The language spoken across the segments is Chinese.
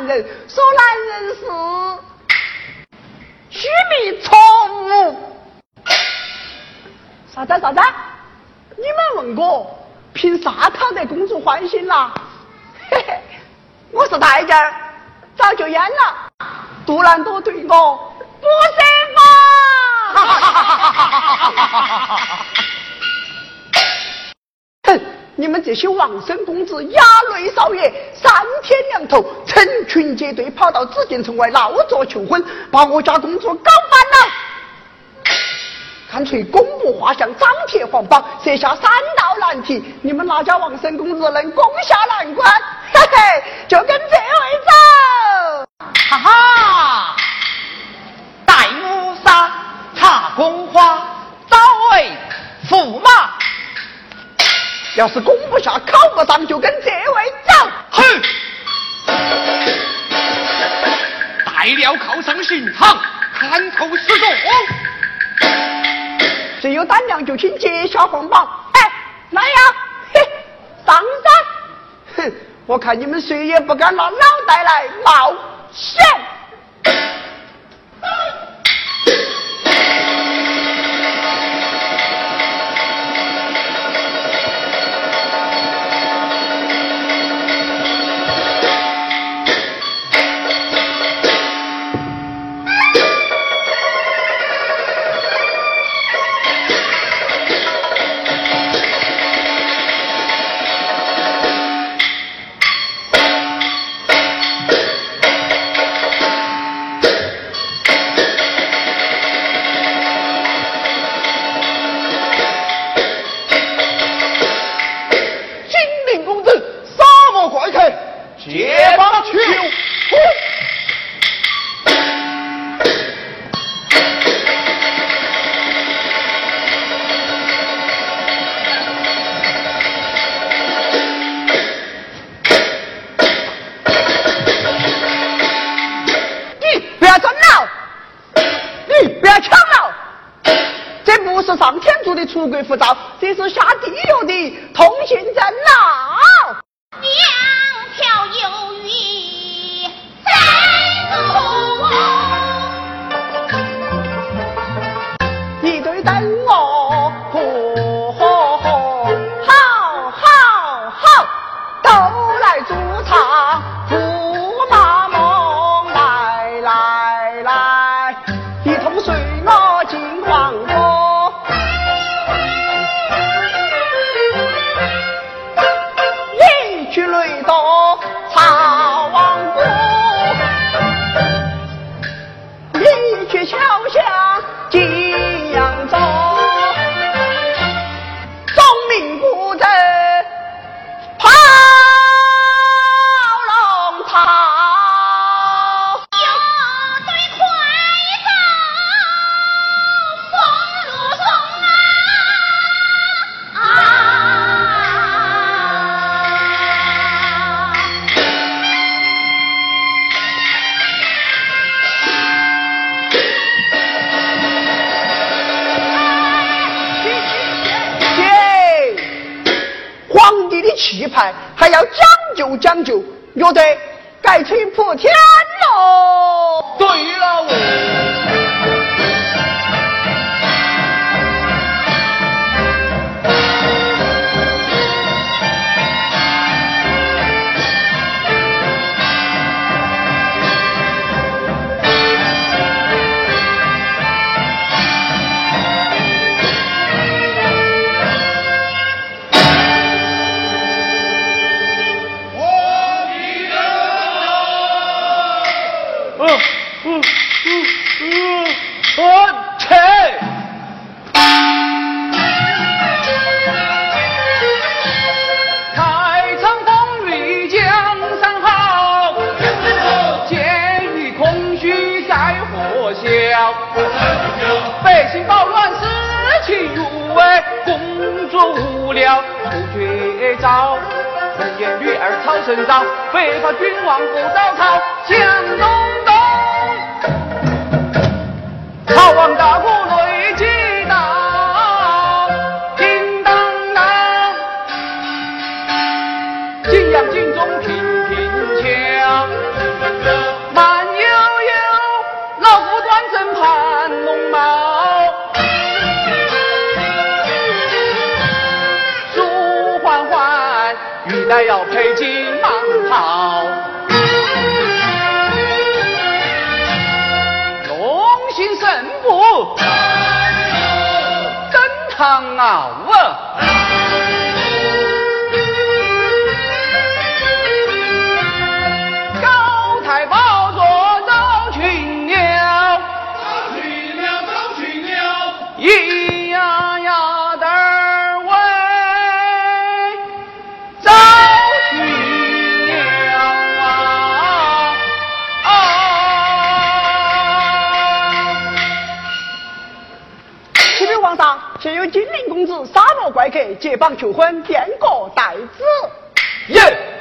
讨厌男人，说男人是须弥错误。啥子啥子？你们问我凭啥讨得公主欢心啦？嘿嘿，我是太监，早就淹了。杜兰朵对我不是嘛？哼！你们这些王孙公子、亚雷少爷，三天两头成队跑到紫禁城外闹着求婚，把我家公主搞翻了。干脆公布画像，张贴黄榜，设下三道难题，你们哪家王孙公子能攻下难关？嘿嘿，就跟这位走。哈哈，戴乌纱，插宫花，早为驸马。要是攻不下，考不上，就跟这位走。哼！材料靠上刑场，看透始终。谁有胆量就请接下皇榜。哎，来呀！嘿，上山！哼，我看你们谁也不敢拿脑袋来冒险。结帮求婚，殿国待子。耶！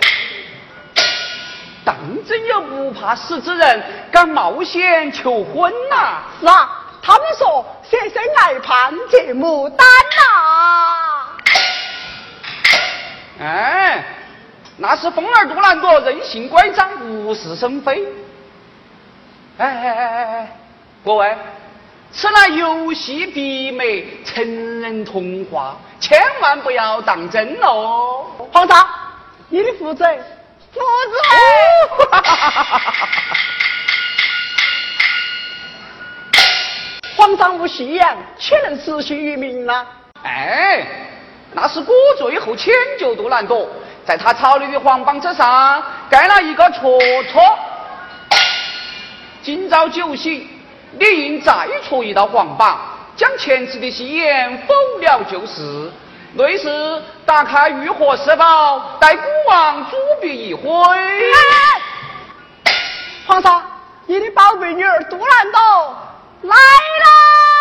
当真有不怕死之人敢冒险求婚呐、是啊，他们说舍身爱盼结牡丹呐、哎，那是风儿杜兰朵任性乖张，无事生非。哎哎哎哎哎，各位，此乃游戏比美，成人童话，千万不要当真哦。皇上，你的父子，皇上无信仰，岂能实信于民呢？哎，那是我最后迁就杜兰朵，在他草履的黄榜之上盖了一个戳戳。今朝酒席，你应再出一道黄榜，将前次的戏言否了就是。类似打开玉盒四宝，待孤王主笔一挥。皇上，你的宝贝女儿杜兰朵来了。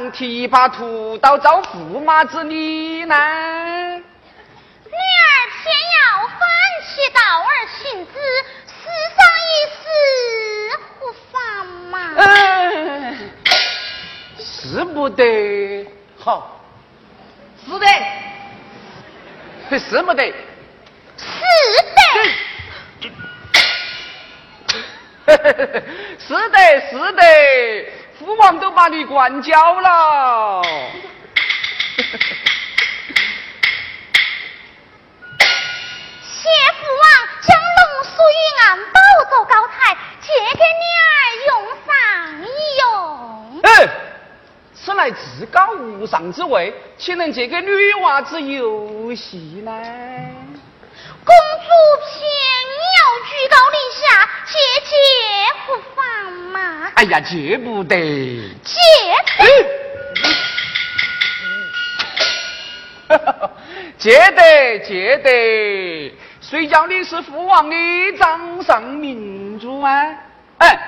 难题一把屠刀招驸马之理呢？女儿偏要反其道而行之，世上一事无妨嘛。嗯，是不得好，是的，是不得。是的，是的，是的，父王都把你灌教了。谢父王将龙属玉案宝座高台，借给女儿用上一用。哎，此乃至高无上之位，岂能借给女娃子游戏呢？公主偏要居高临下，借借不妨嘛。哎呀，借不得。借得借得，借得。谁叫你是父王的掌上明珠啊？哎，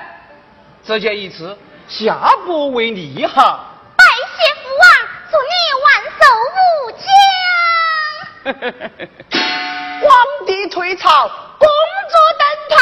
只见一次，下不为例哈。拜谢。父王，祝你万寿无疆。皇帝退朝，公主登台。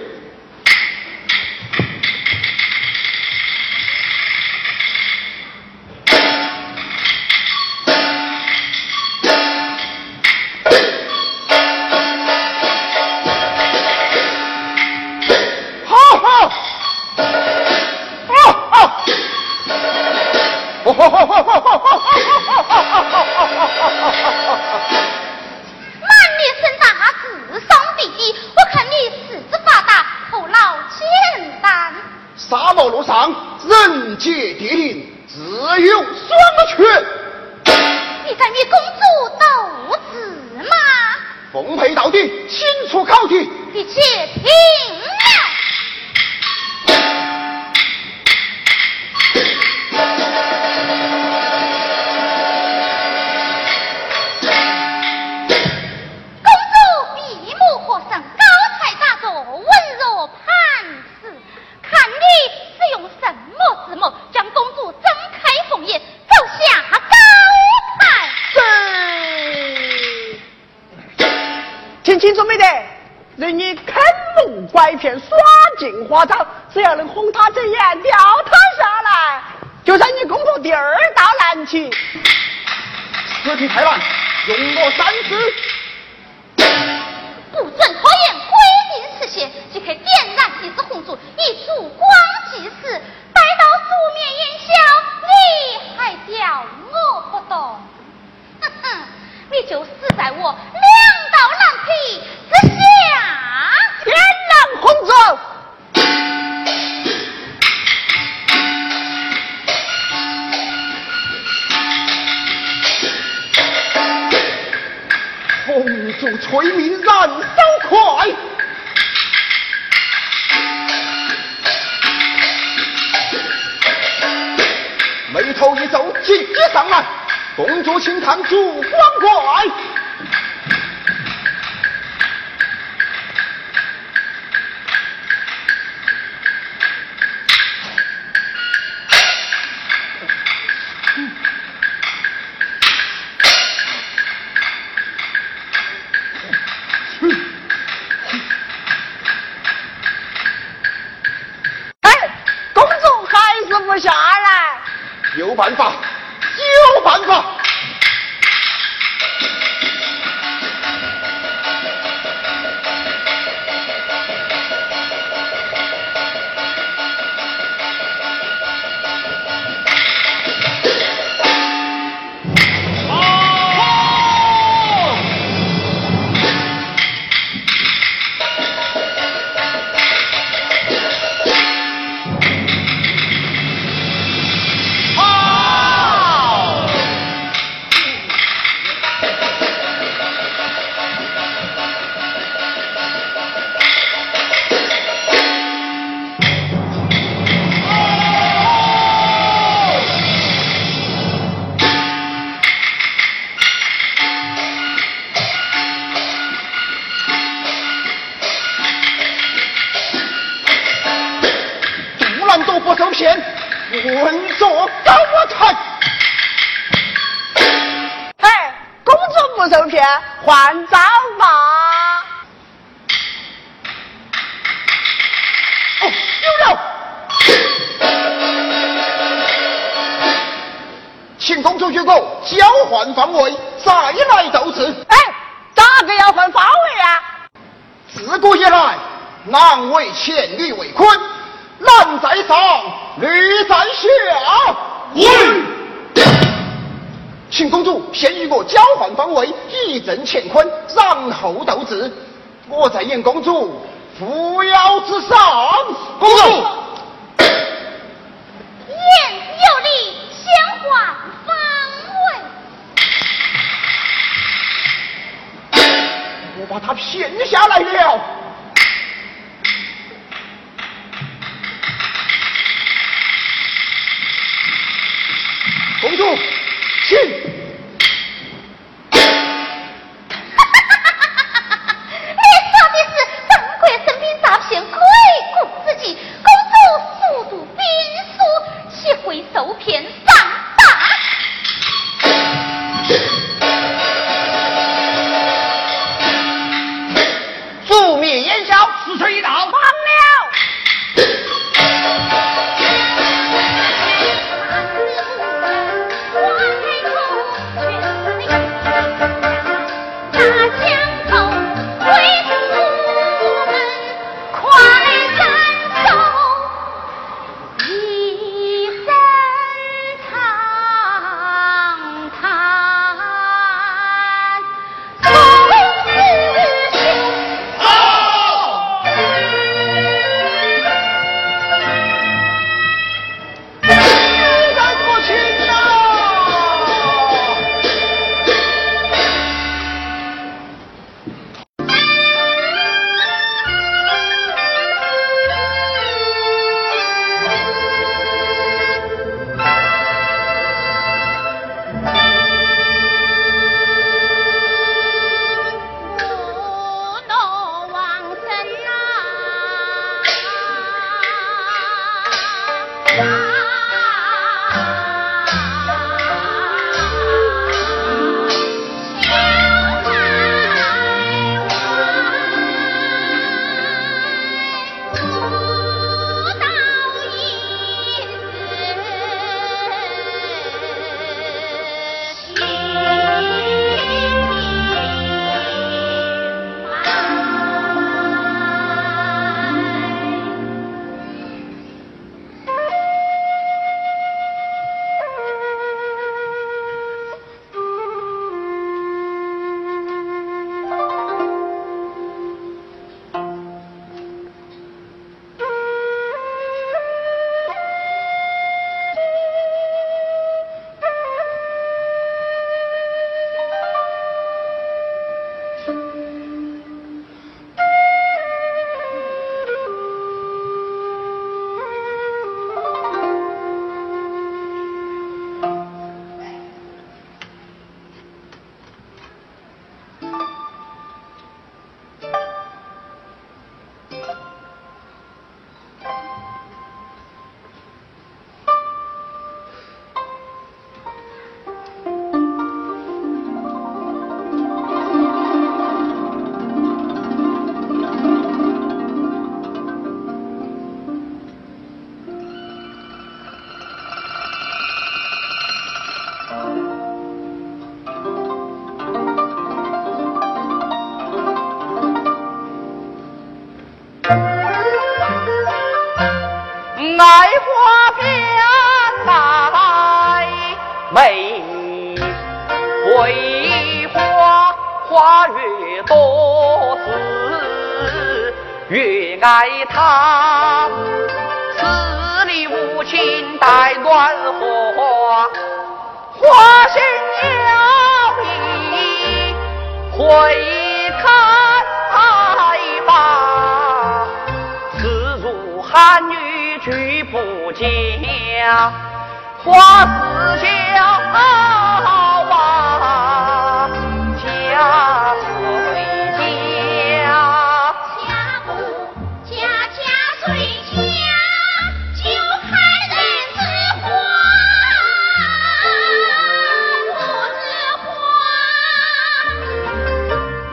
请公主与我交换方位，再来斗智。哎，咋个要换方位啊？自古以来，男为乾，女为坤，男在上，女在下。喂，请公主先与我交换方位，一正乾坤，然后斗智。我在演公主扶摇直上。公主，言有理，先换我把他骗下来了。花越多姿，越爱它。此里无情待暖和，花心摇曳，会开吧。此如汉语句不佳，花似娇啊，家家，家家最，就看人之花，花。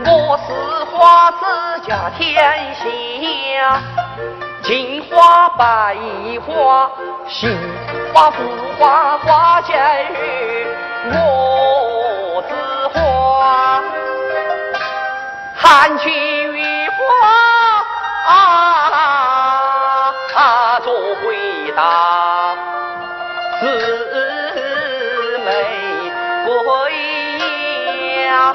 我是花之家天下，金花、白花、杏花、福花、花千日，我。含情于花啊，做回答，姊妹归呀。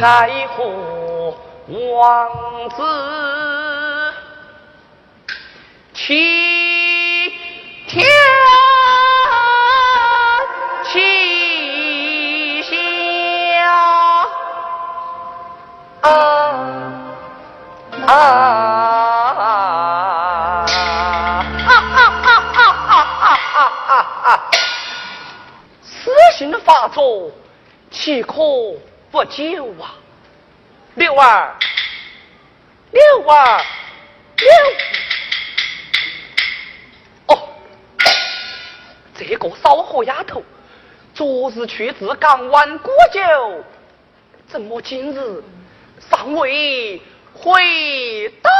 奈何王子欺天欺下啊啊！私心发作，岂可？不救啊！六儿，六儿，六。哦，这个骚货丫头，昨日去自港湾过酒，怎么今日尚未回到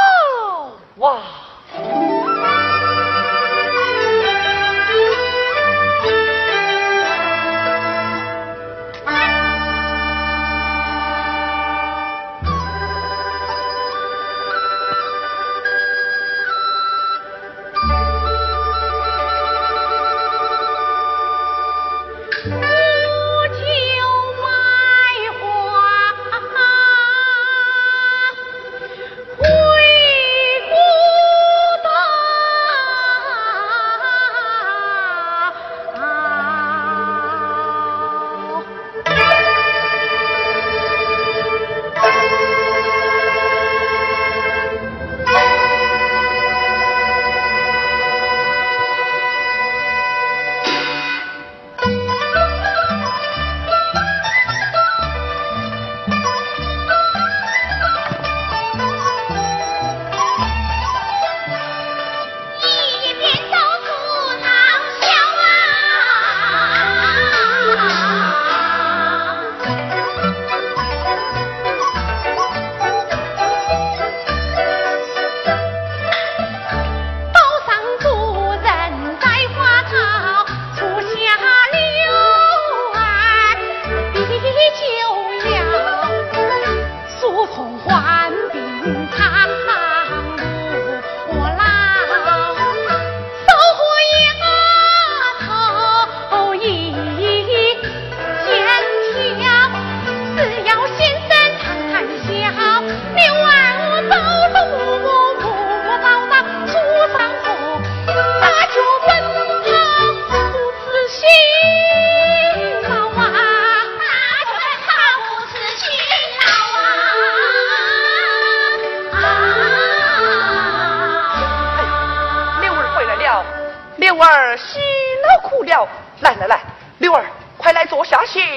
啊？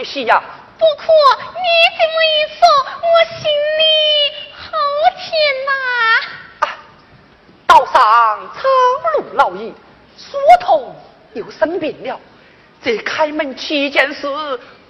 夕呀，不可！你这么一说，我心里好甜呐。啊，道上苍鹭老矣，苏童又生病了，这开门七件事，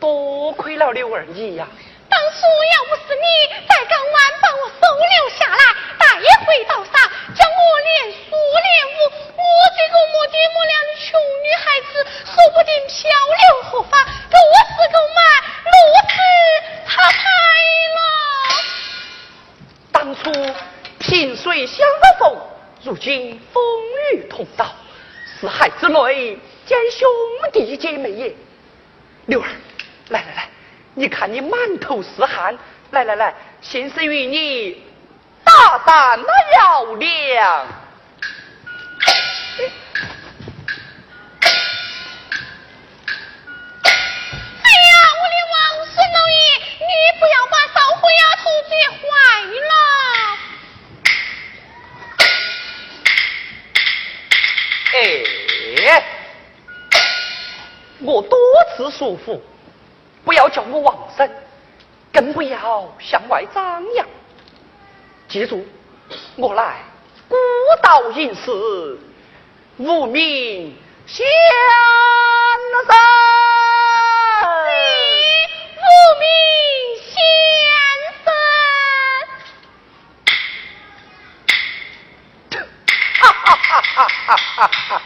多亏了刘二姨呀。当初要不是你在港湾把我收留下来，带回到上，教我练书练武，我这个没爹没娘的穷女孩子，说不定漂流何方，够是够满，路子他排了。当初萍水相逢，如今风雨同道，四海之内见兄弟姐妹也。六儿，来来来。你看你满头是汗，来来来，先生与你大胆那药粮。哎呀，我的王孙老爷，你不要把少虎丫头接坏了。哎，我多次嘱咐。不要叫我王生，更不要向外张扬。记住，我来孤道隐士，无名先生。无名先生。哈哈哈哈哈哈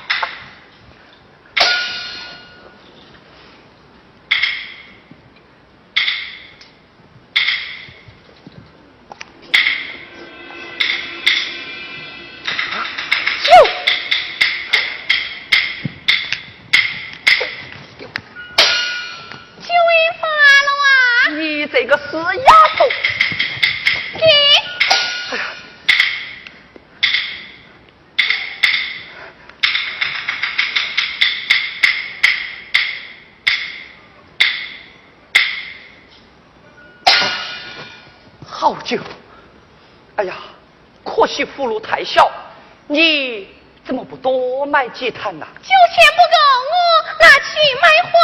多买几坛呐？酒钱不够，我拿去买花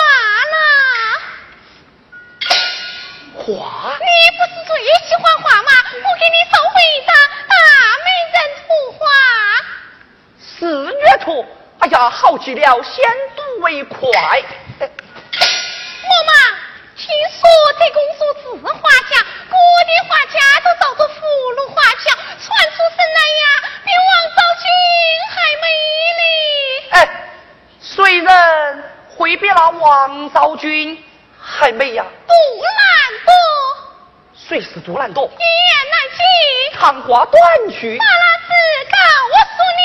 了。花？你不是最喜欢花吗？我给你送回一张大美人图画。四月图？哎呀，好极了，先睹为快。我嘛，听说这公主是画家，各地画家都照着葫芦画像，传出神来呀，比王昭君还美丽。哎，谁人会王昭君还美呀？杜兰朵。谁是杜兰朵？一言难尽。长话短句。马拉子告诉你。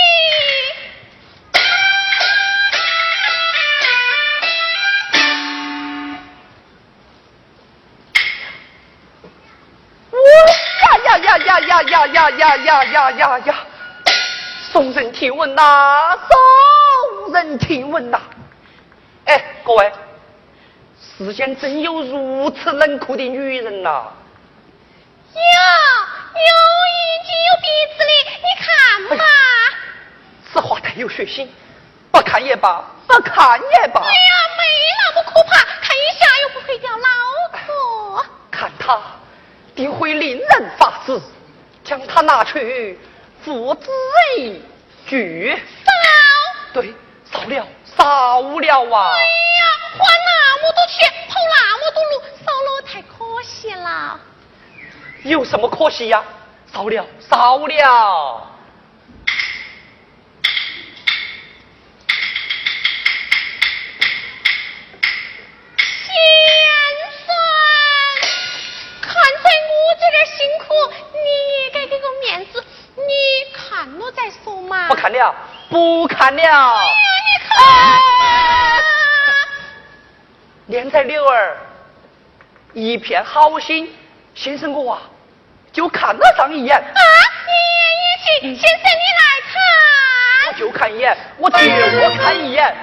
我呀呀呀呀呀呀呀呀呀呀呀！耸人听闻呐，耸人听闻呐！哎，各位，世间真有如此冷酷的女人呐！有，有眼睛有鼻子的，你看嘛。此话太有血腥，不看也罢，不看也罢。哎呀，没那么可怕，看一下又不会掉脑壳。看他。定会令人发指，将他拿去父子一炬。烧？对，烧了，烧了啊！天，跑那么多路，少了太可惜了。有什么可惜呀？少了少了。先生，看在我这点辛苦，你也该给个面子。你看了再说嘛。我看了，不看了。哎呀，你看。念在柳儿一片好心，先生我啊就看了上一眼。啊，你也一句，先生你来看。我就看一眼，我就看一眼。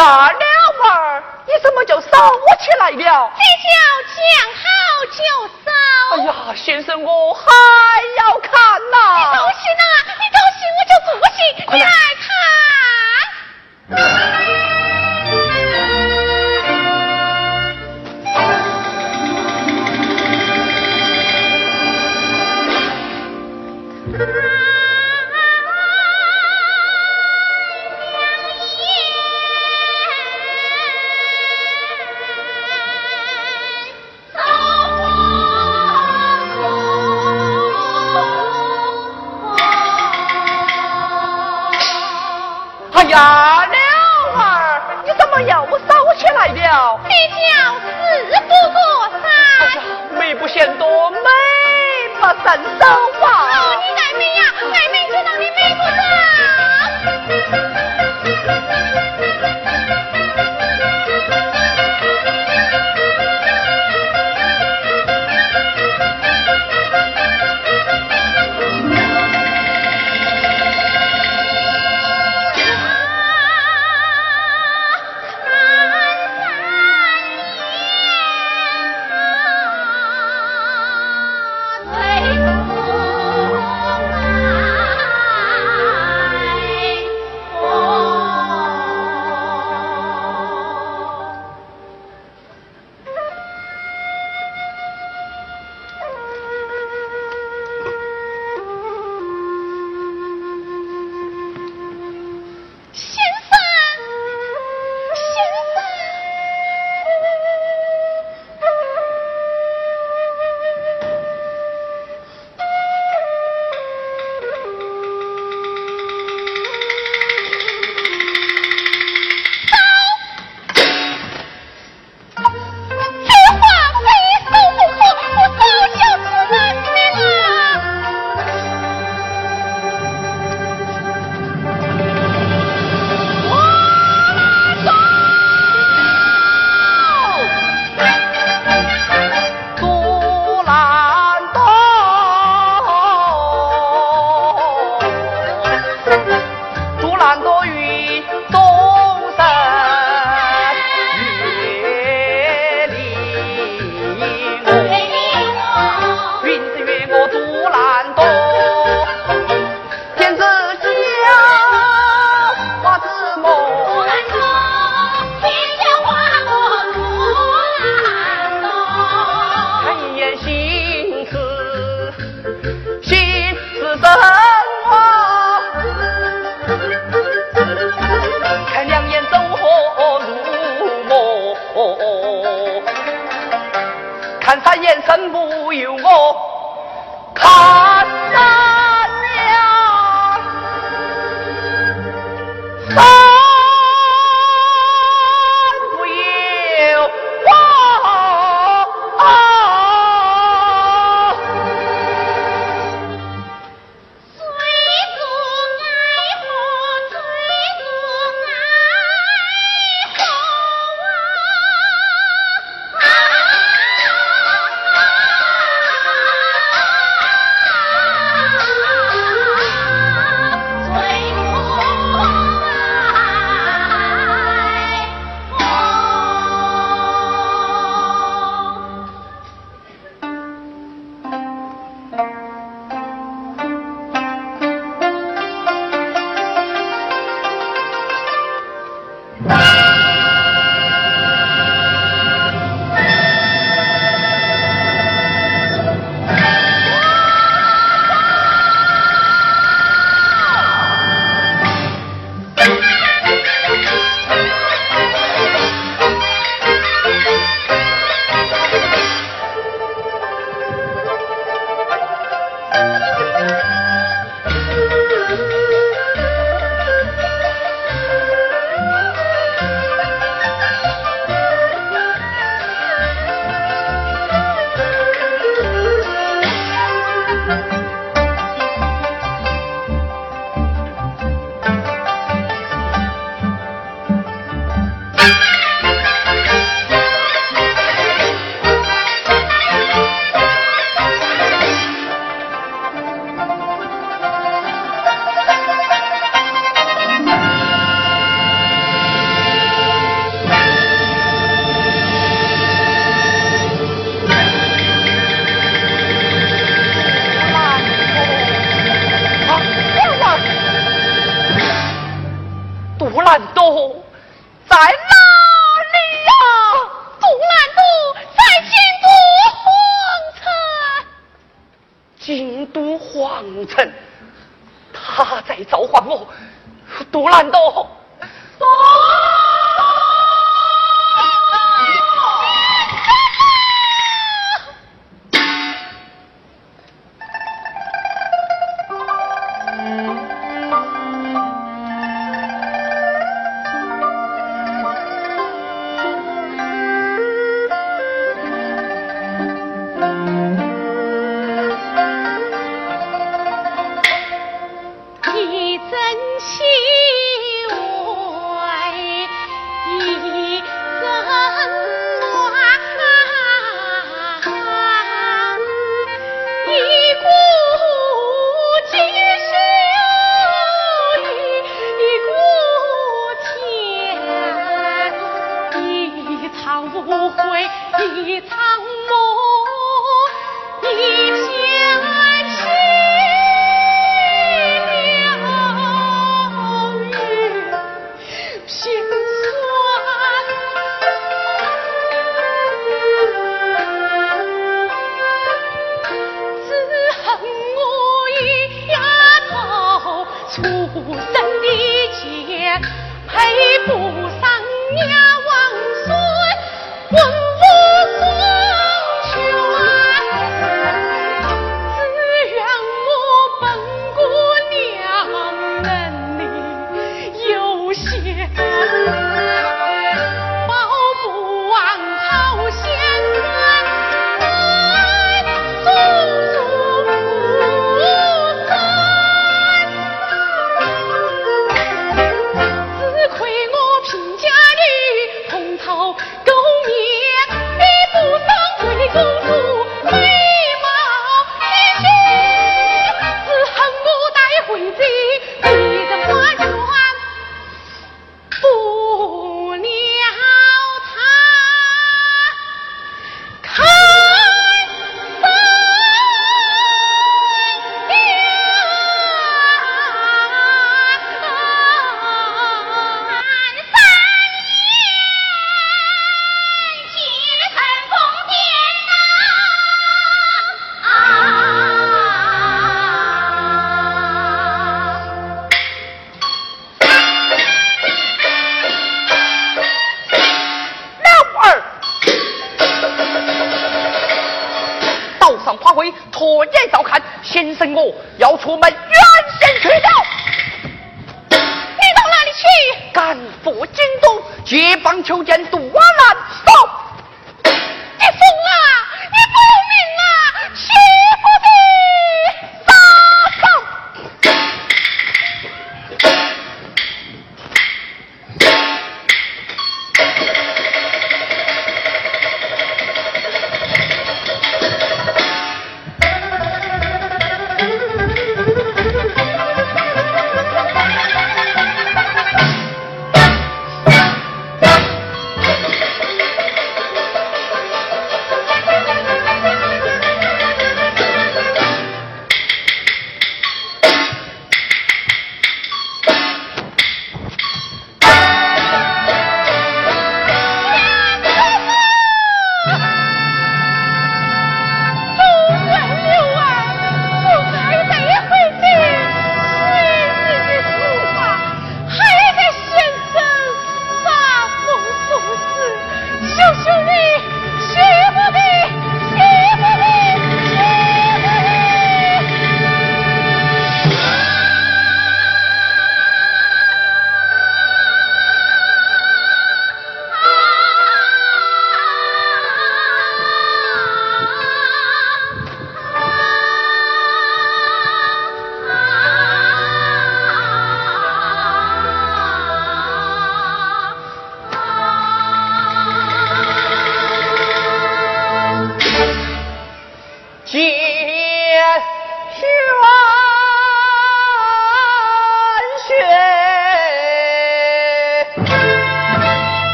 哎呀，了儿，你怎么就烧起来了？这叫讲好就烧。哎呀，先生，我还要看呐。你高兴呐？你高兴我就助兴。你来看。了？这叫事不过三。美不嫌多，美不胜收啊！哦，你爱美呀，爱美你美不着。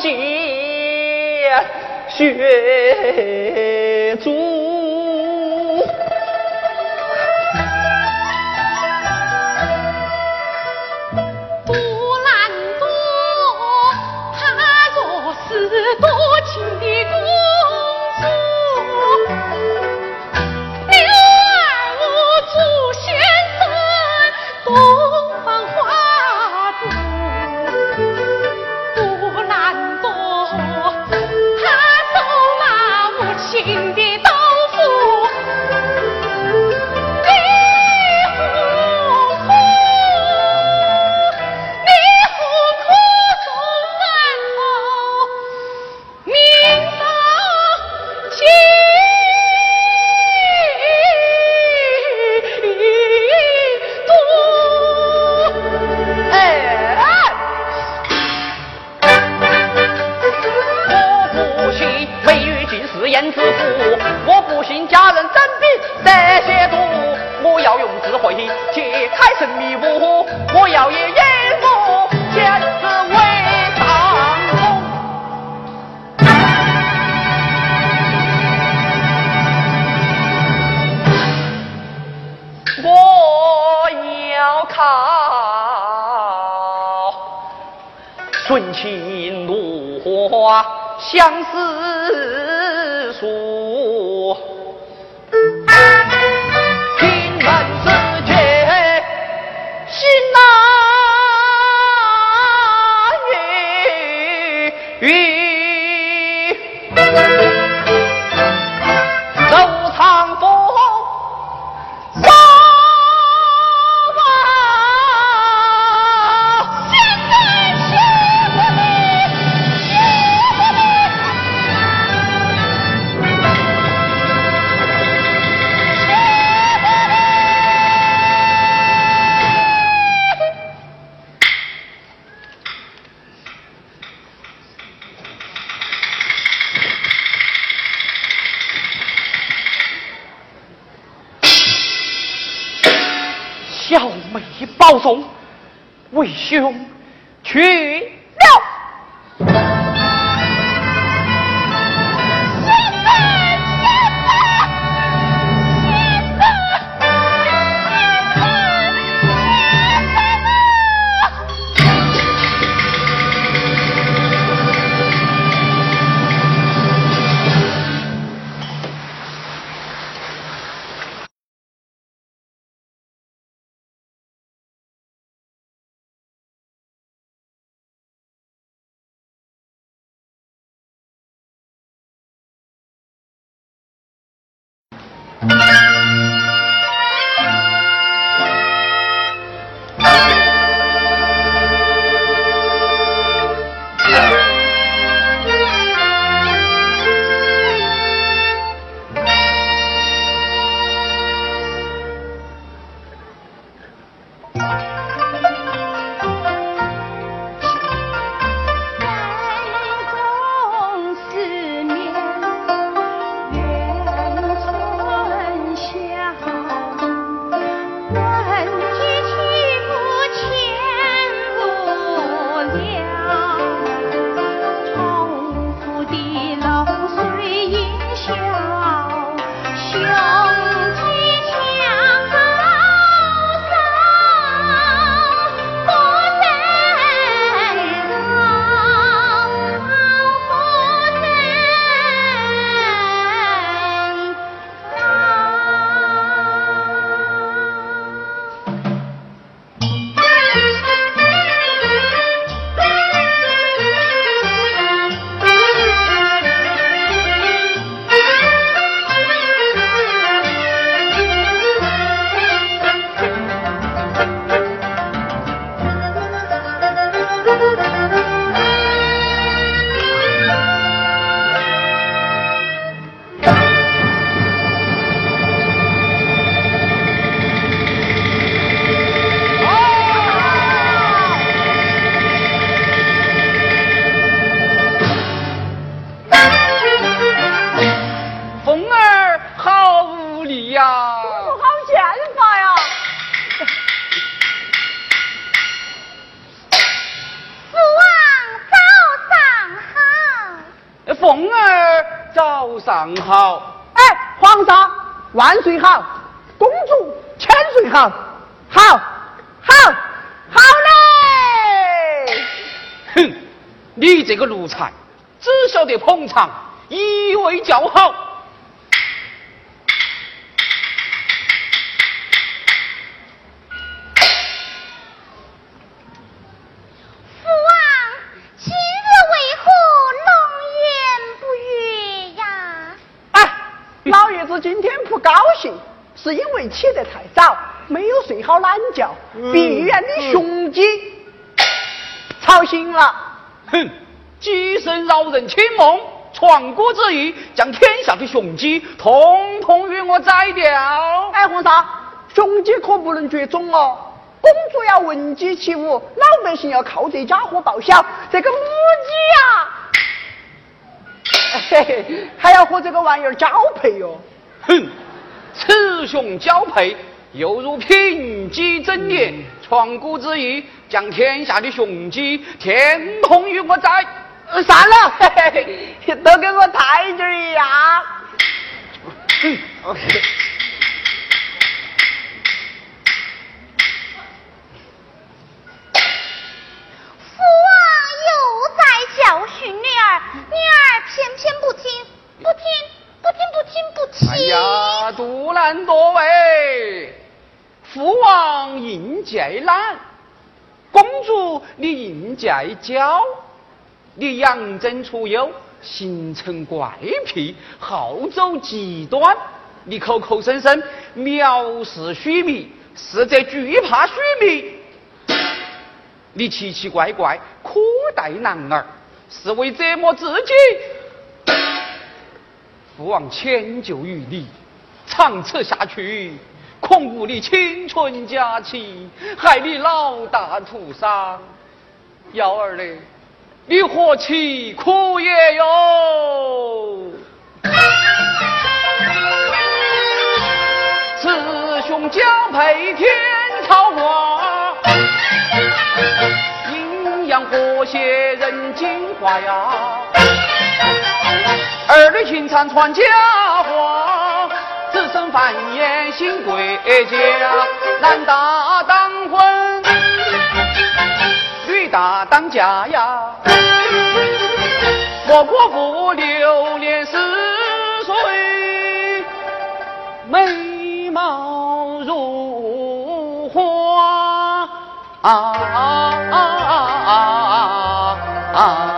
顺？手见好懒觉，被医院的雄鸡吵醒了。哼，鸡声扰人清梦，传国之意，将天下的雄鸡统统与我宰掉。哎，皇上，雄鸡可不能绝种哦，公主要闻鸡起舞，老百姓要靠这家伙报晓。这个母鸡呀，嘿嘿，还要和这个玩意儿交配哟。哼，雌雄交配，犹如平鸡争年。传古之意，将天下的雄鸡天空与我宰。散了，嘿嘿，都跟我太监一样。嗯，OK。父王又在教训女儿，女儿偏偏不听，不听。不听不听不听！哎呀，杜兰多喂，父王应戒懒，公主你应戒娇，你养尊处优，形成怪癖，好走极端，你口口声声藐视虚弥，实则惧怕虚弥，你奇奇怪怪，苛待男儿，是为折磨自己。父王迁就于你，长此下去，恐误你青春佳期，害你老大徒伤。幺儿嘞，你何其苦也哟！雌雄交配天草花，阴阳。和谐人精华呀。儿女情长传佳话，子孙繁衍兴国家。男大当婚，女大当嫁呀。我国不留恋似水，美貌如花啊啊啊啊！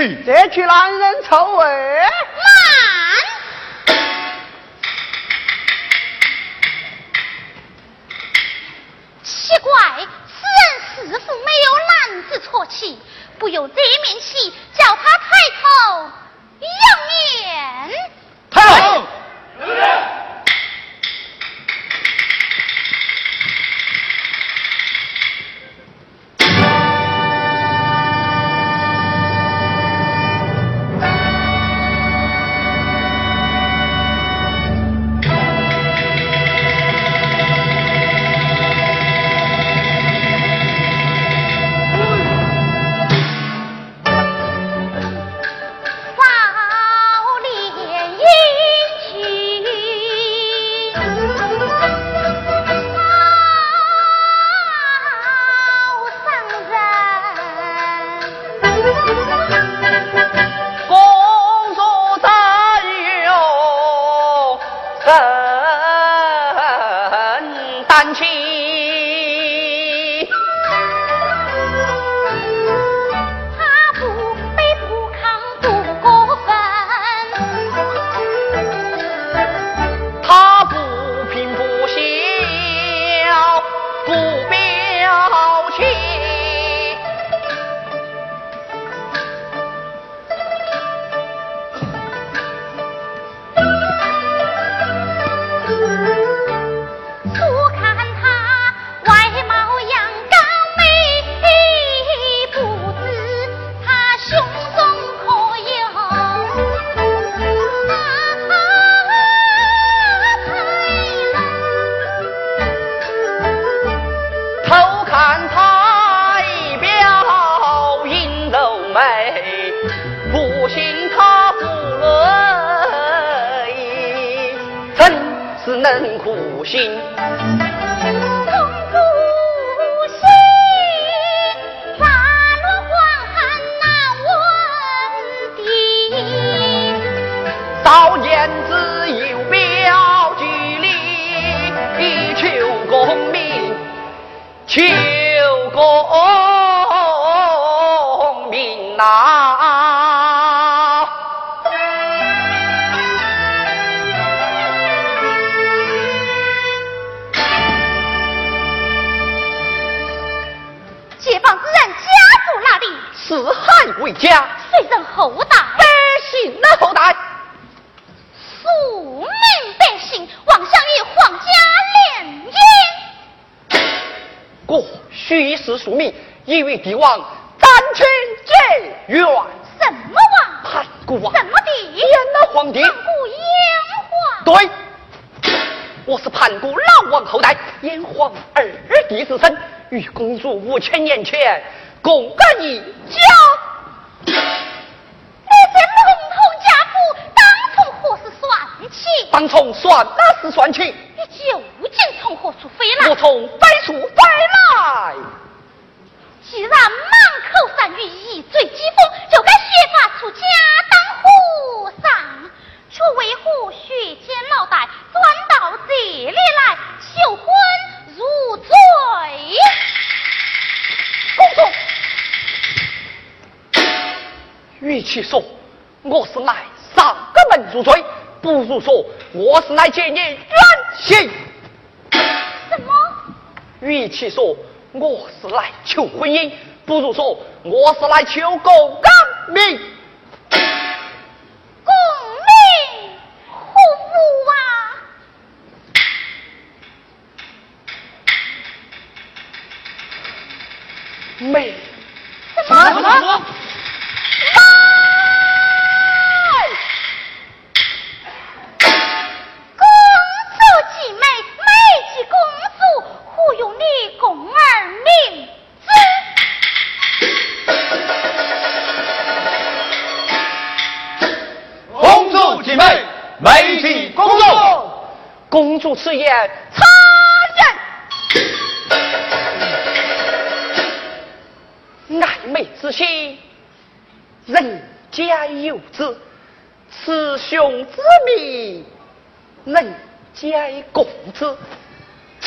Guaranteed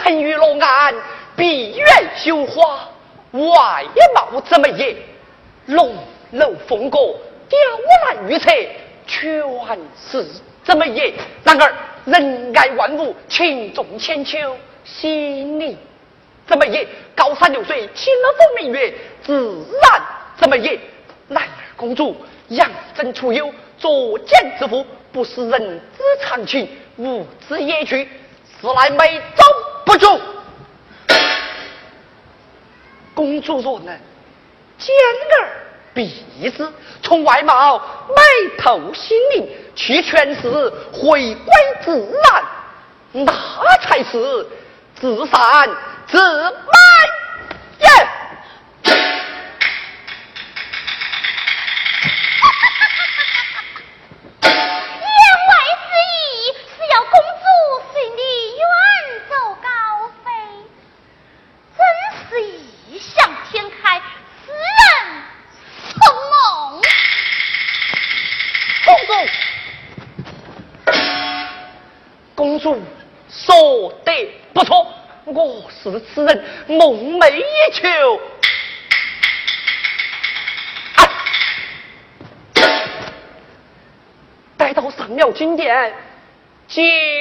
沉鱼落雁，闭月羞花，外貌怎么也？龙楼凤阁，雕栏玉砌，全是怎么也？然而仁爱万物，情重千秋，心灵怎么也？高山流水，清风明月，自然。怎么也？兰儿公主养尊处优，作茧自缚，不是人之常情，无知野趣，是乃美中不足。公主若能兼而避之，从外貌美透心灵，去诠释回归自然，那才是自善自美也。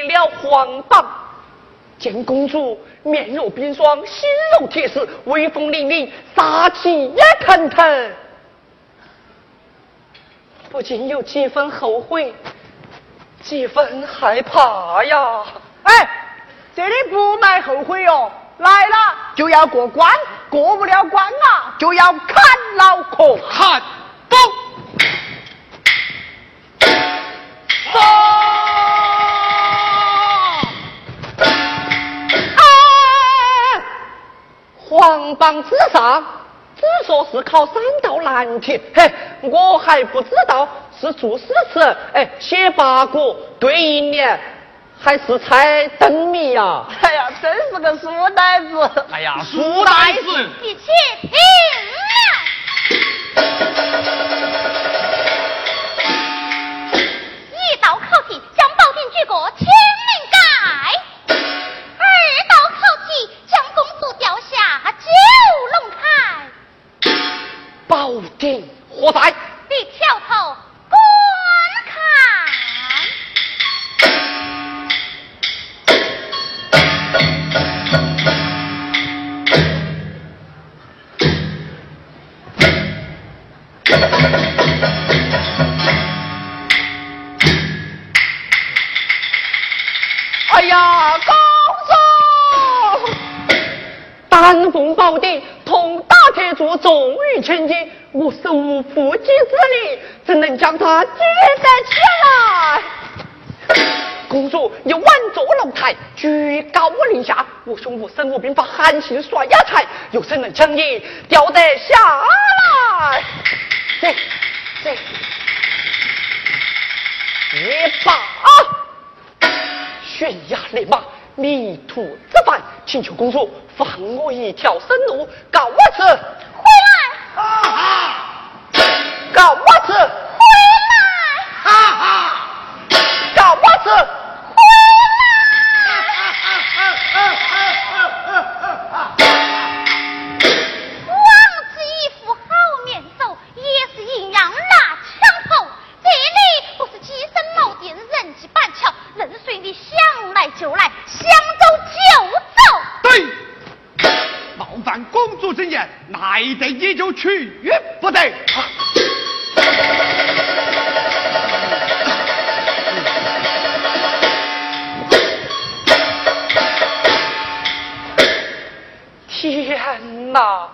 揭了皇榜，见公主面若冰霜，心如铁石，威风凛凛，杀气也腾腾，不禁有几分后悔。几分害怕呀！哎，这里不卖后悔哟，来了就要过关，过不了关啊就要砍脑壳。黄榜之上只说是考三道难题，嘿，我还不知道。是做诗词，哎，写八股，对一年，还是猜灯谜呀？哎呀，真是个书呆子！哎呀，书呆子！一起听一道考题将宝鼎举过宝鼎何我手无缚鸡之力，怎能将他举得起来？公主，你稳坐龙台，居高临下，我兄无身无兵法，韩信耍压才，有谁能将你吊得下来？这这。一把悬崖勒马，迷途知返，请求公主放我一条生路，告我子回来，告我子回 来，告我子。来得你就去，不得。天哪！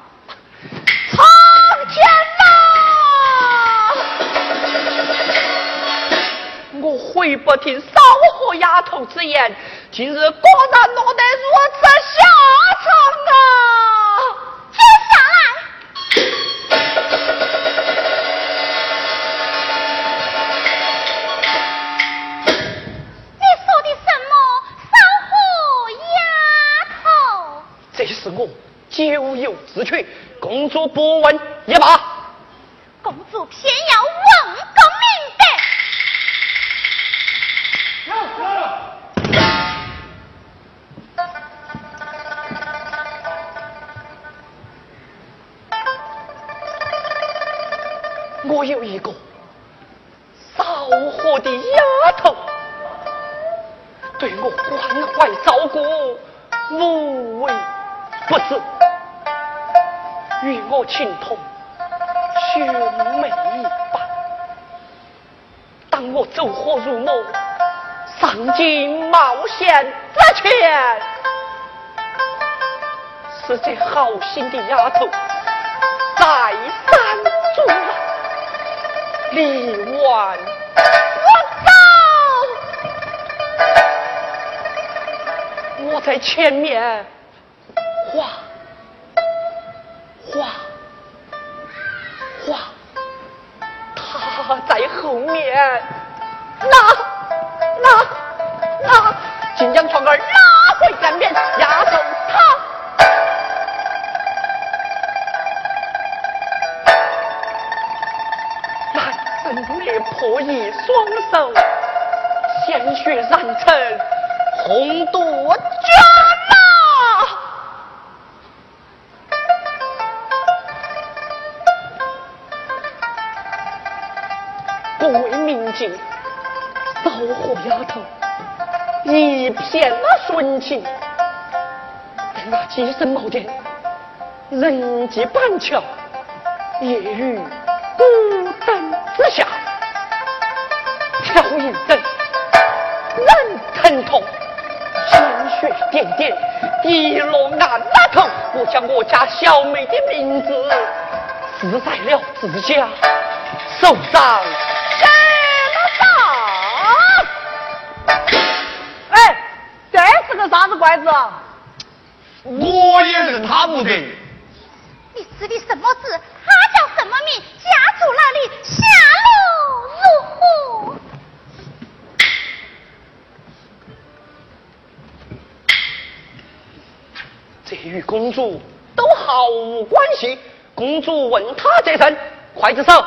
苍天哪！我悔不听少和丫头之言，今日果然落得如此下场啊！我咎由自取，公主不问也罢。公主偏要尽冒险之前，是这好心的丫头再三阻拦，李万，我走。我在前面花。那鸡声茅店，人迹板桥，夜雨孤灯之下，挑引人，人疼痛，鲜血点点，滴落俺那头。我将我家小妹的名字刺在了自家手上。刽子手，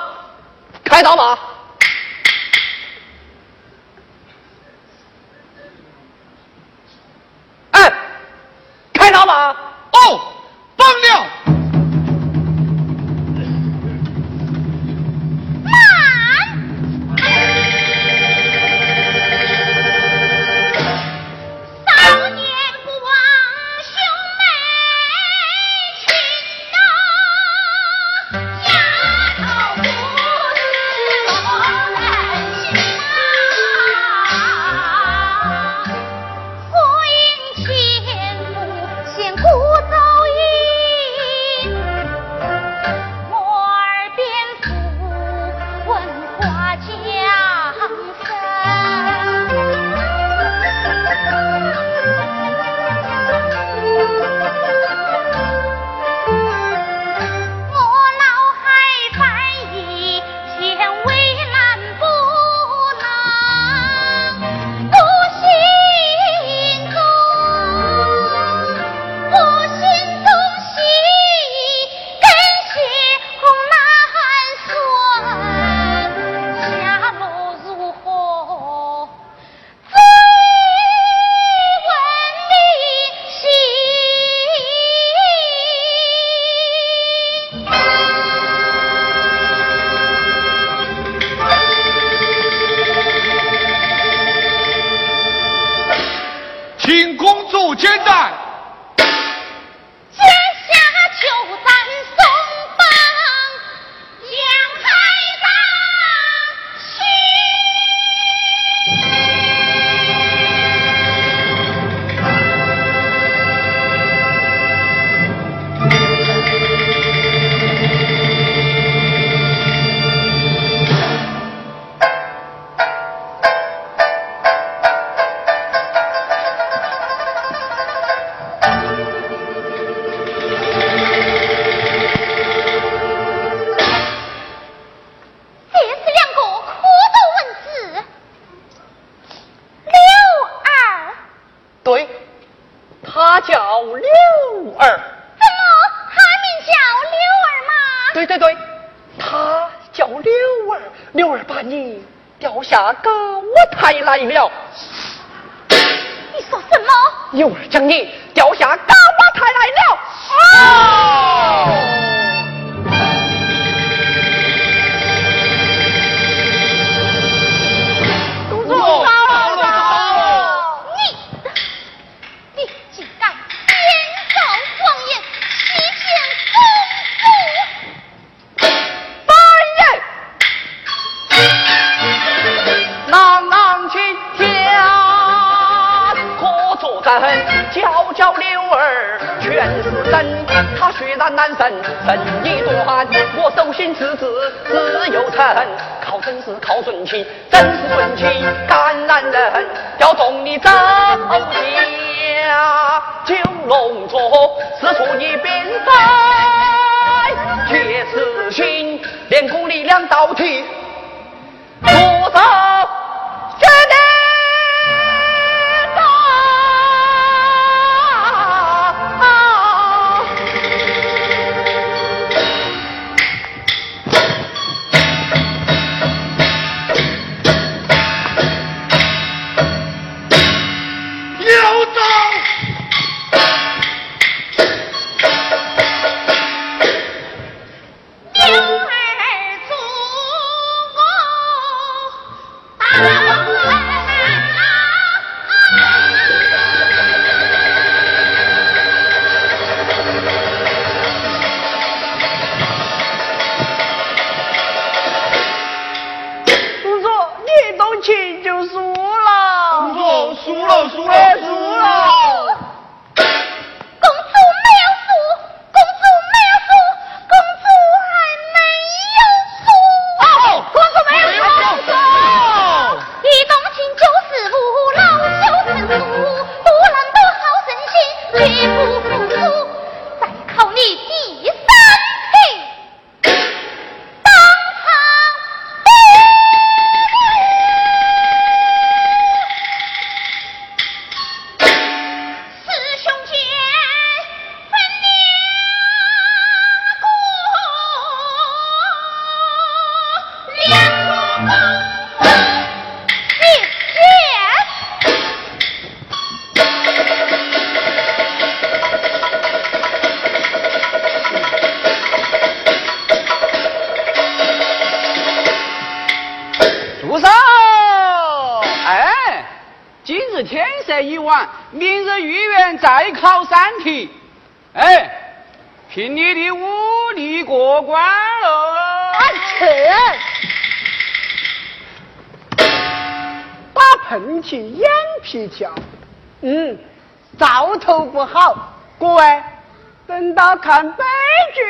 去眼皮跳嗯兆头不好各位等到看悲剧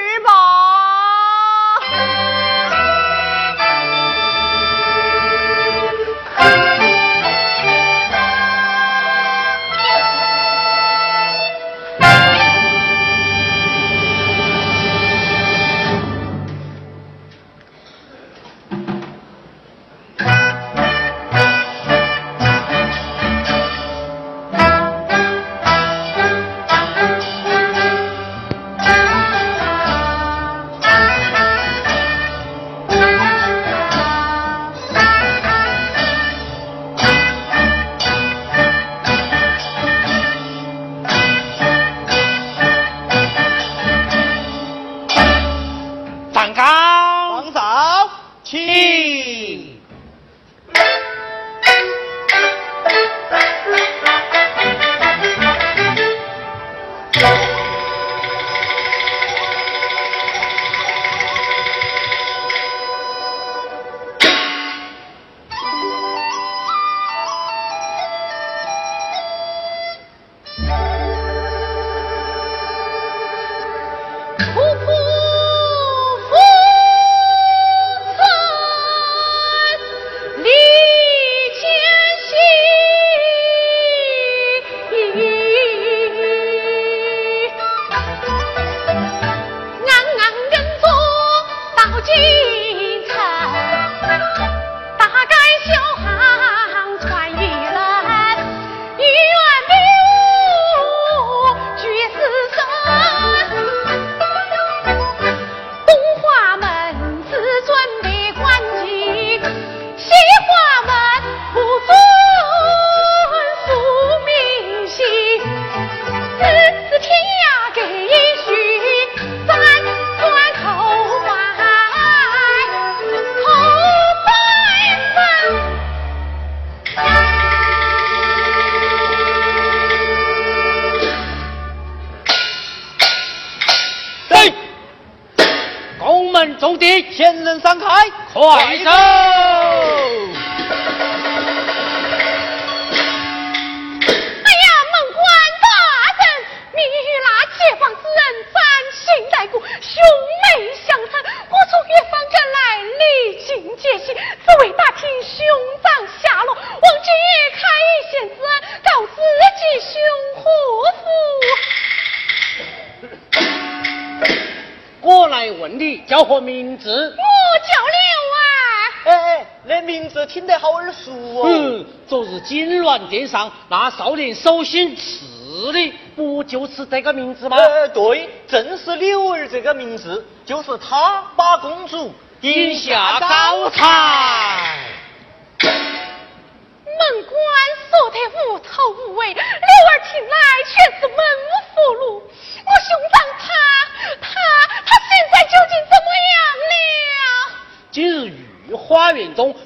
少年手心刺的，不就是这个名字吗？呃，对，正是柳儿这个名字，就是他把公主引下高台。门官说得无头无尾，柳儿听来却是闷葫芦。我兄长他他。现在究竟怎么样了？今日御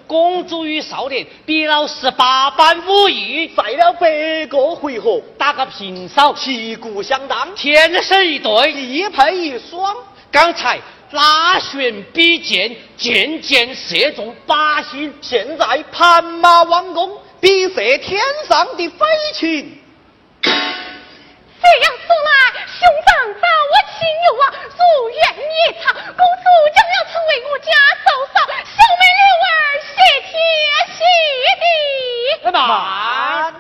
公主与少年比了十八般武艺，赛了百个回合，打个平手，旗鼓相当，天生一对，一配一双。刚才拉弦比剑，箭箭射中靶心，现在盘马弯弓，比射天上的飞禽。这样说来，兄长早我亲友啊，如愿以偿，公主将要成为我家嫂嫂，小妹柳儿谢天谢地。慢，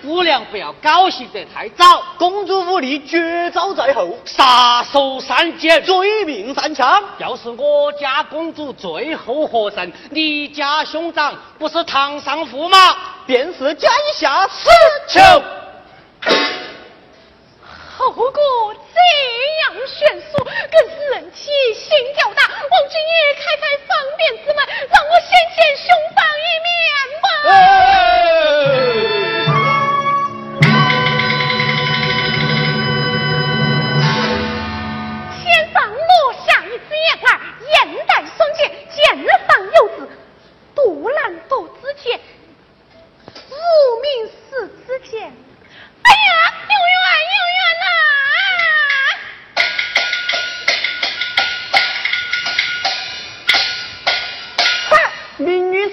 姑娘不要高兴得太早，公主武力绝招在后，杀手三锏，追命三枪。要是我家公主最后获胜，你家兄长不是堂上驸马，便是江下死囚。透过这样悬殊，更是人气心较大。王君爷，开开方便之门，让我先见兄长一面吧。天上落下一只燕儿，眼带双剑，剑上有字：杜兰朵之剑，无名是之剑。哎呀，有缘有缘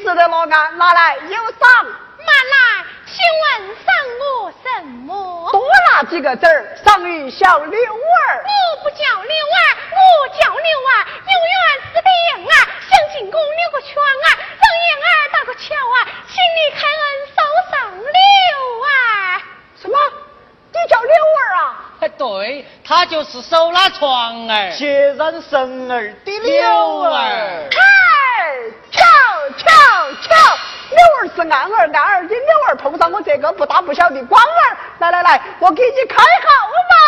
明女士的罗案拿来有赏。慢来，请问赏我什么？多拿几个子儿，赏与小六儿。我不叫六儿，我叫六儿。有缘是的燕儿，想进宫溜个圈啊，让燕儿搭个桥啊，请你开恩收上六啊。什么？你叫柳儿啊？哎，对，他就是手拉床儿，血染神儿的柳儿。哎，瞧瞧瞧，柳儿是暗儿，暗儿的柳儿碰上我这个不大不小的光儿。来来来，我给你开好门。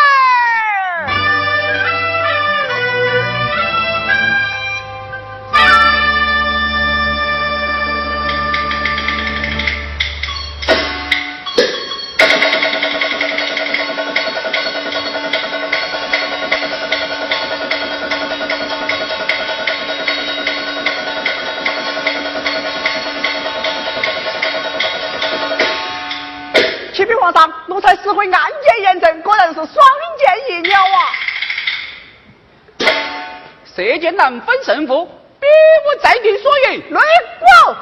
奴才实会案件验证，果然是双剑一鸟啊！射箭难分胜负，比武再定所赢。雷光。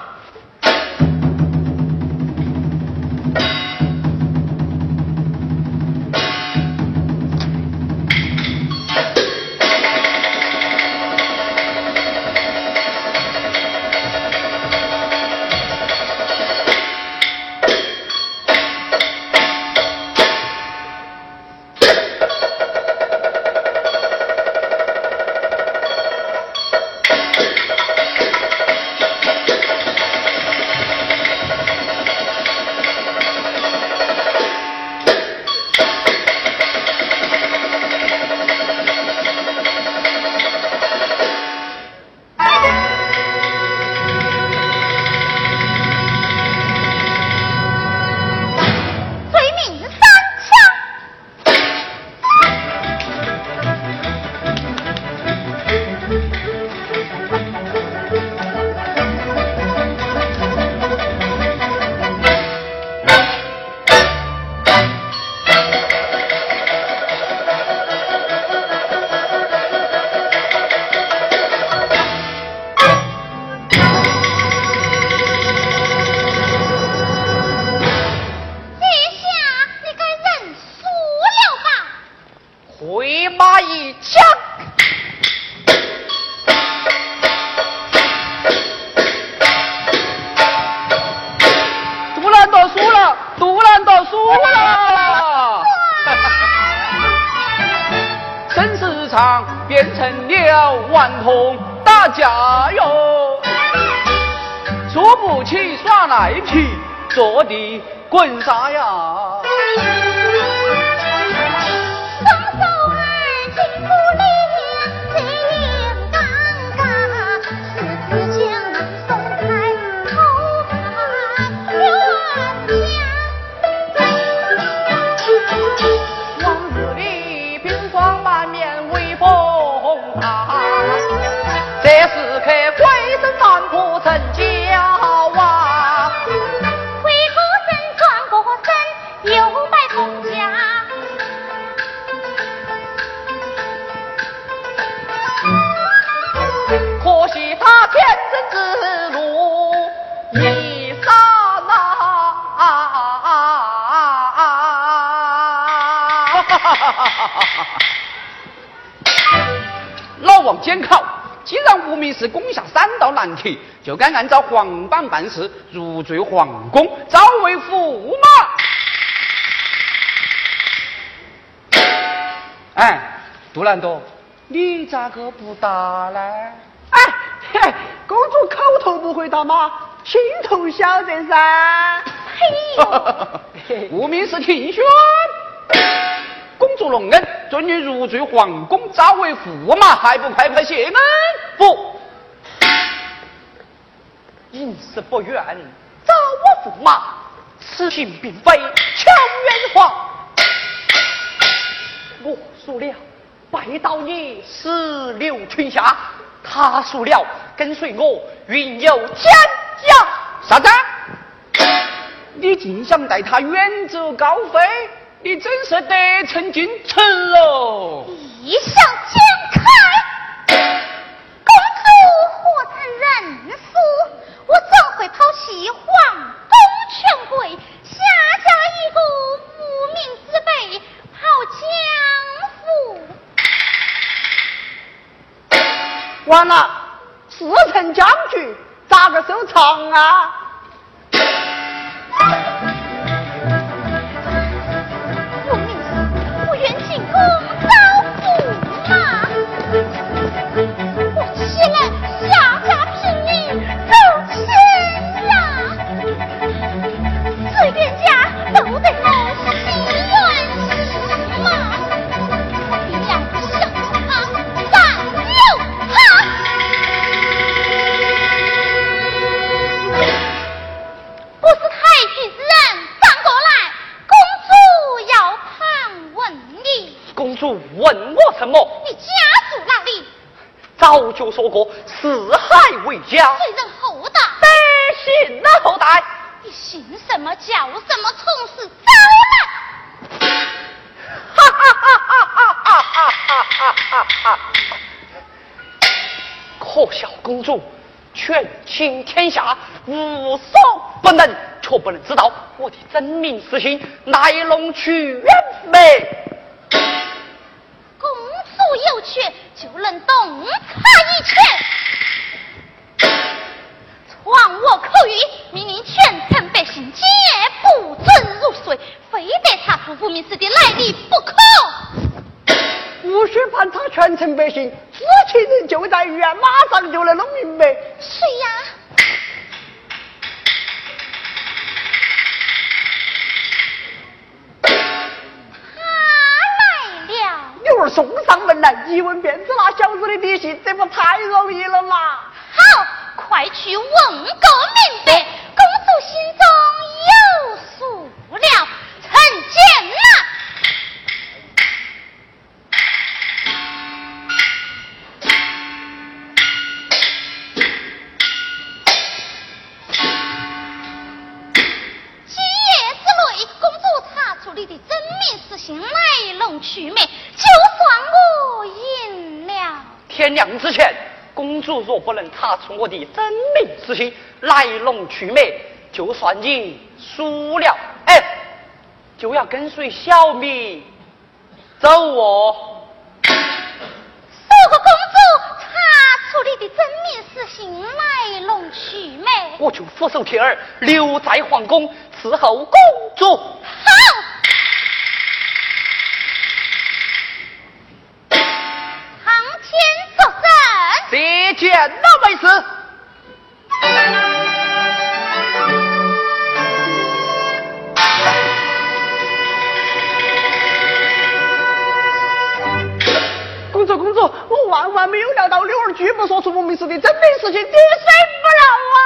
混沙该按照皇榜办事，入赘皇宫，早为驸马。哎，杜兰朵，你咋个不答呢？哎，嘿，公主口头不回答吗？心头晓得噻。嘿呦，无名氏听宣。公主隆恩，准你入赘皇宫，早为驸马，还不快快谢恩？因事不愿早我驸马，此行并非巧圆谎。我输了，拜到你石榴裙下；他输了，跟随我云游天涯。啥子？你竟想带他远走高飞？你真是得寸进尺哦！异想天开，公主何曾认？我怎会抛弃皇宫权贵，下嫁一个无名之辈，好江湖？完了，事成僵局，咋个收场啊？就说过，四海为家，谁人厚道？百姓的后代。你姓什么？叫什么？从事招来！哈哈哈哈哈哈哈哈哈哈！可笑公主，权倾天下，无所不能，却不能知道我的真名实姓，来龙去源没？公主有去。就能洞察一切，传我口谕，命令全城百姓皆不准入睡，非得查出无名氏的来历不可。无需盘查全城百姓，知情人就在医院，马上就能弄明白。谁呀？送来，一问便知那小子的底细，这不太容易了吗？好，快去问个明白。公主心中若不能查出我的真名实姓、来龙去脉，就算你输了，哎，就要跟随小米走我。苏和公主查出你的真名实姓来龙去脉。我就俯首帖耳，留在皇宫伺候公主。滴水不漏啊！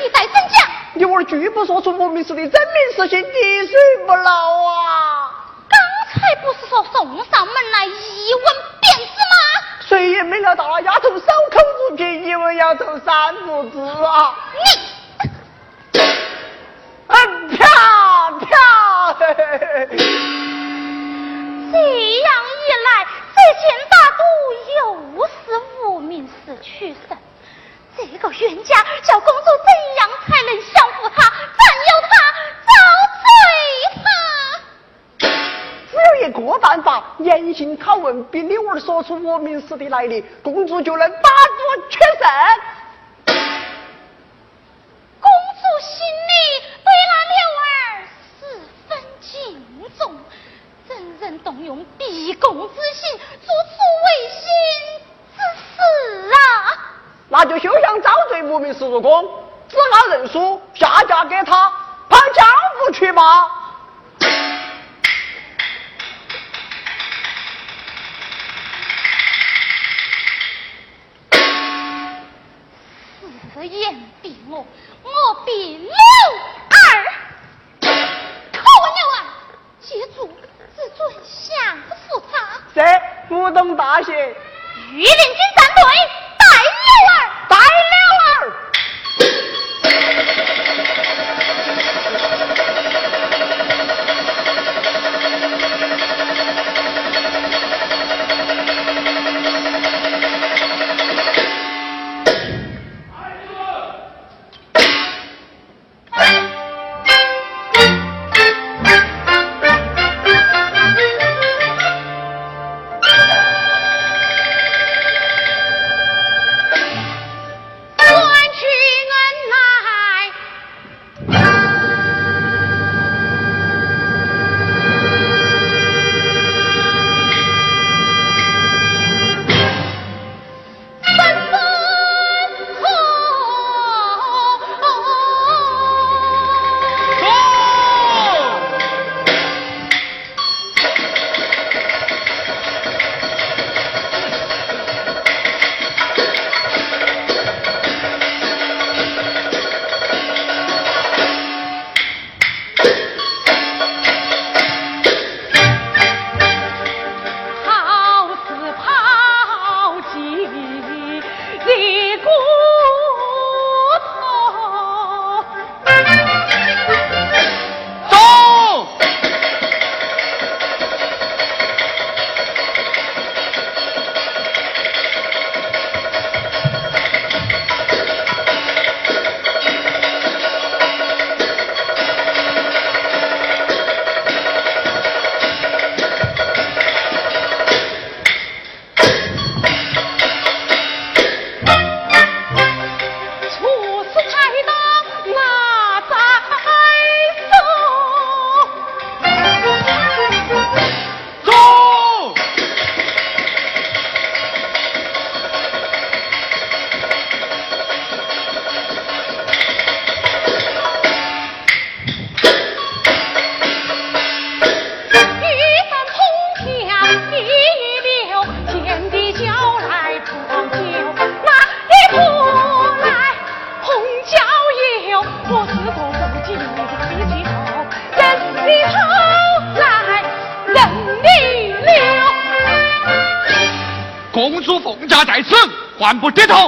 你在真讲。柳儿拒不说出我们事的真名实姓，滴水不漏啊！刚才不是说送上门来一问便知吗？谁也没料到那丫头守口如瓶，一问要走三不知啊！你，说出我名氏的来历，公主就能大毒取胜。公主心里对那柳儿十分敬重。人人动用逼宫之心，做出违心之事啊！那就休想遭罪无名氏入宫，只好认输，我点头。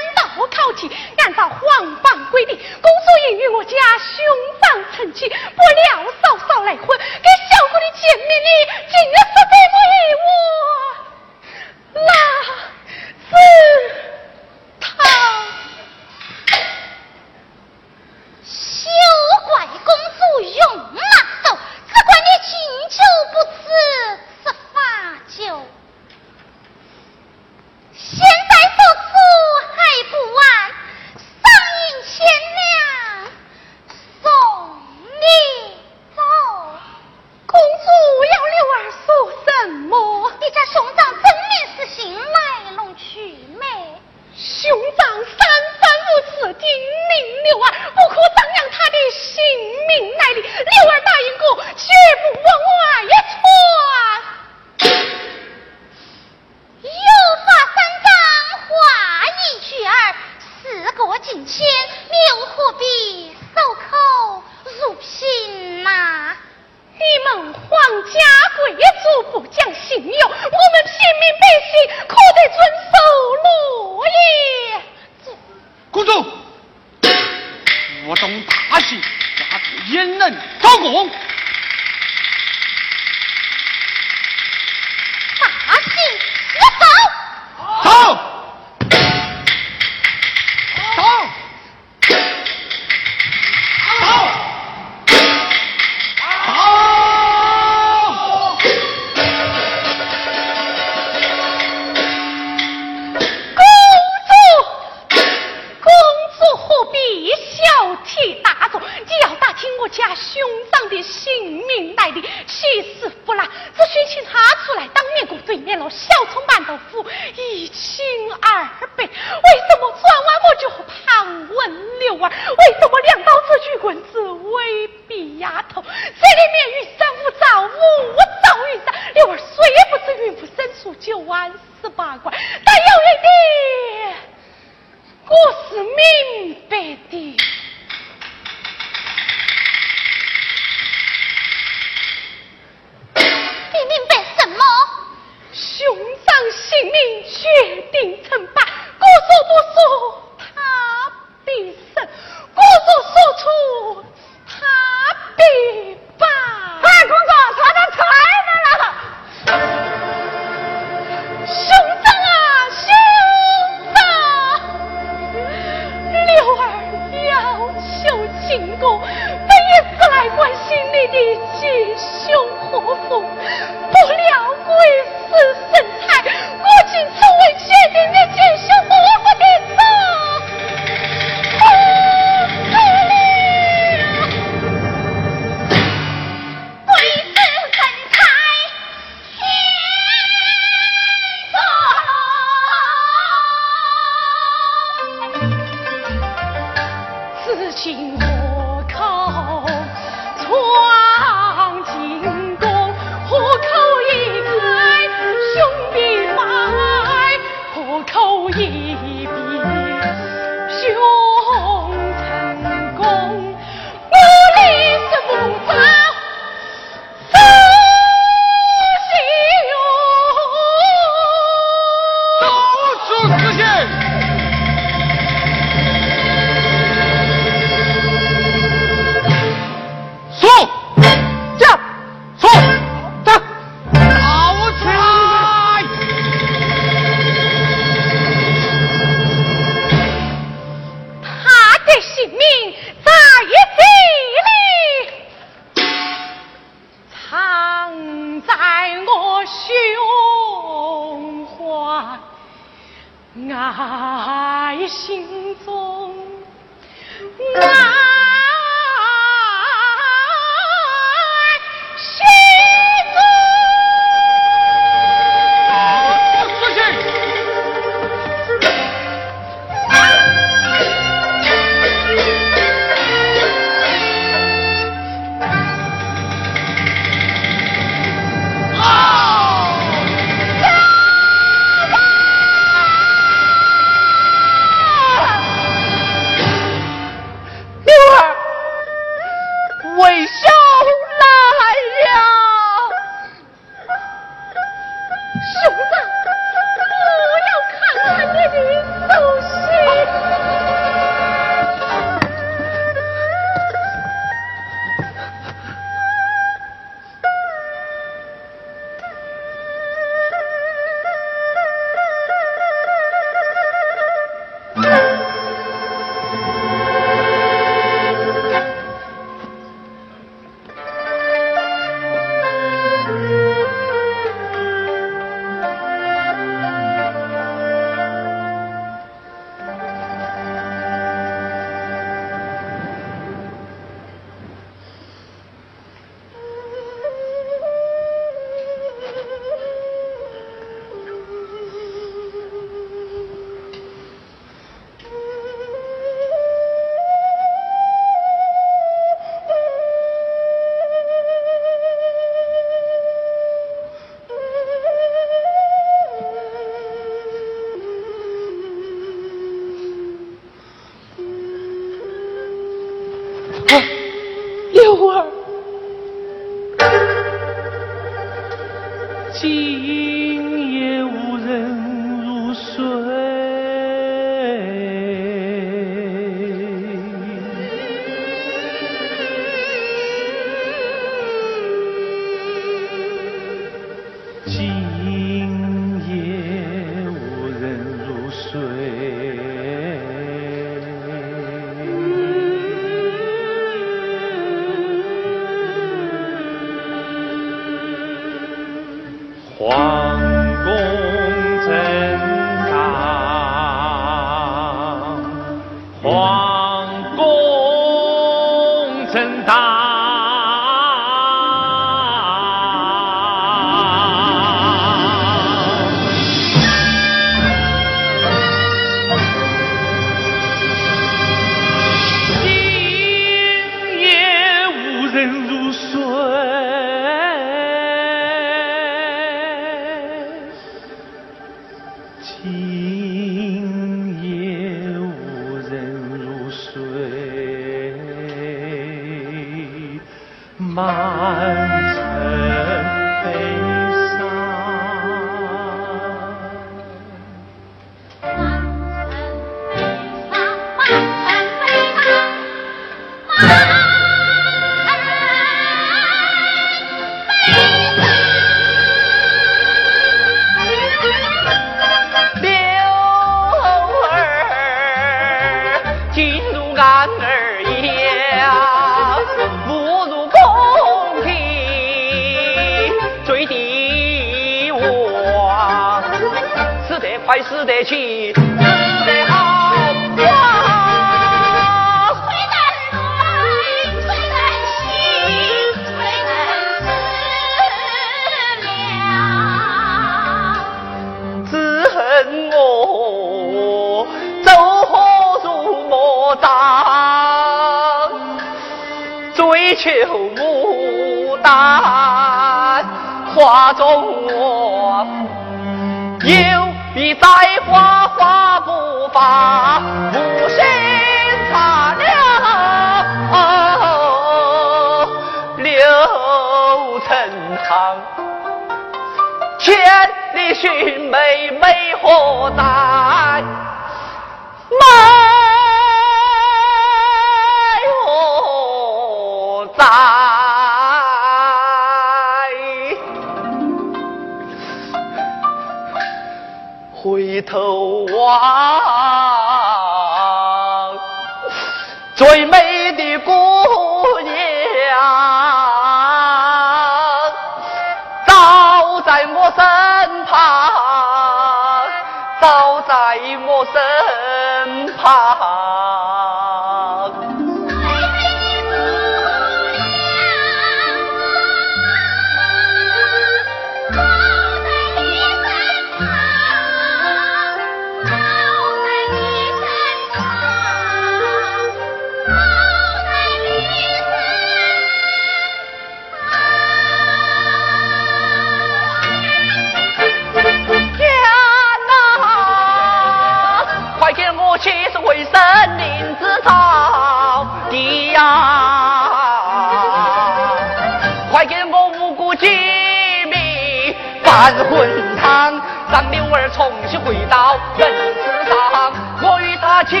回到人世上，我与他青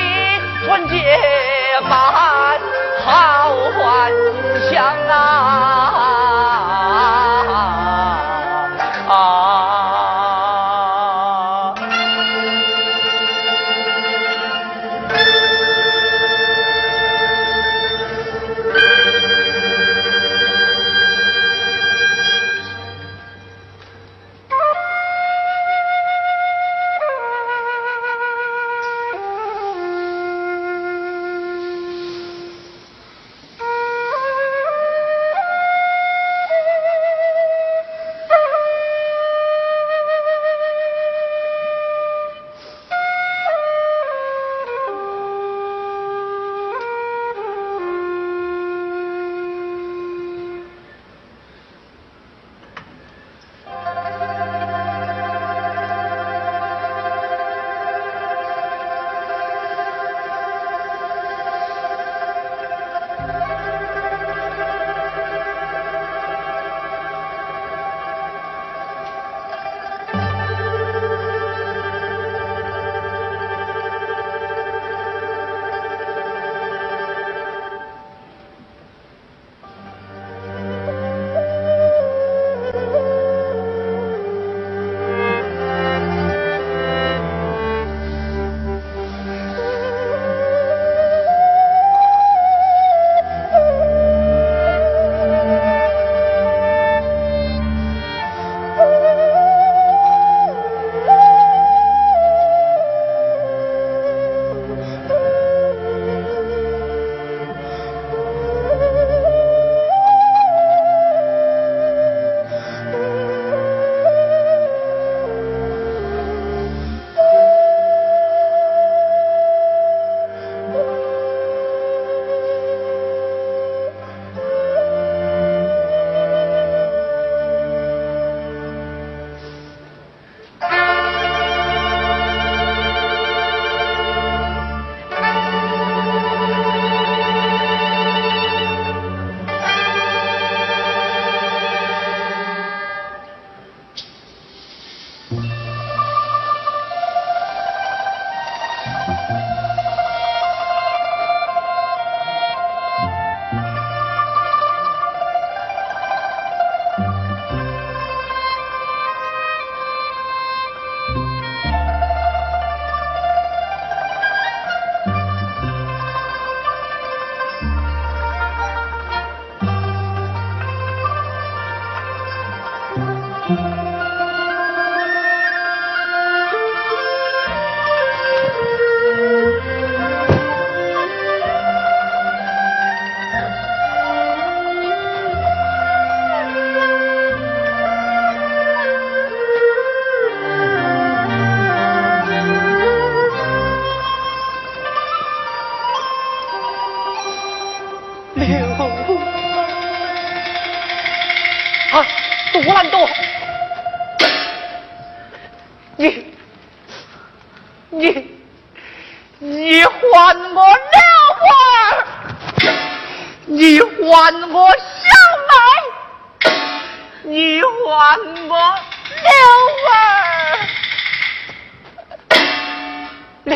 春结伴，好幻想啊！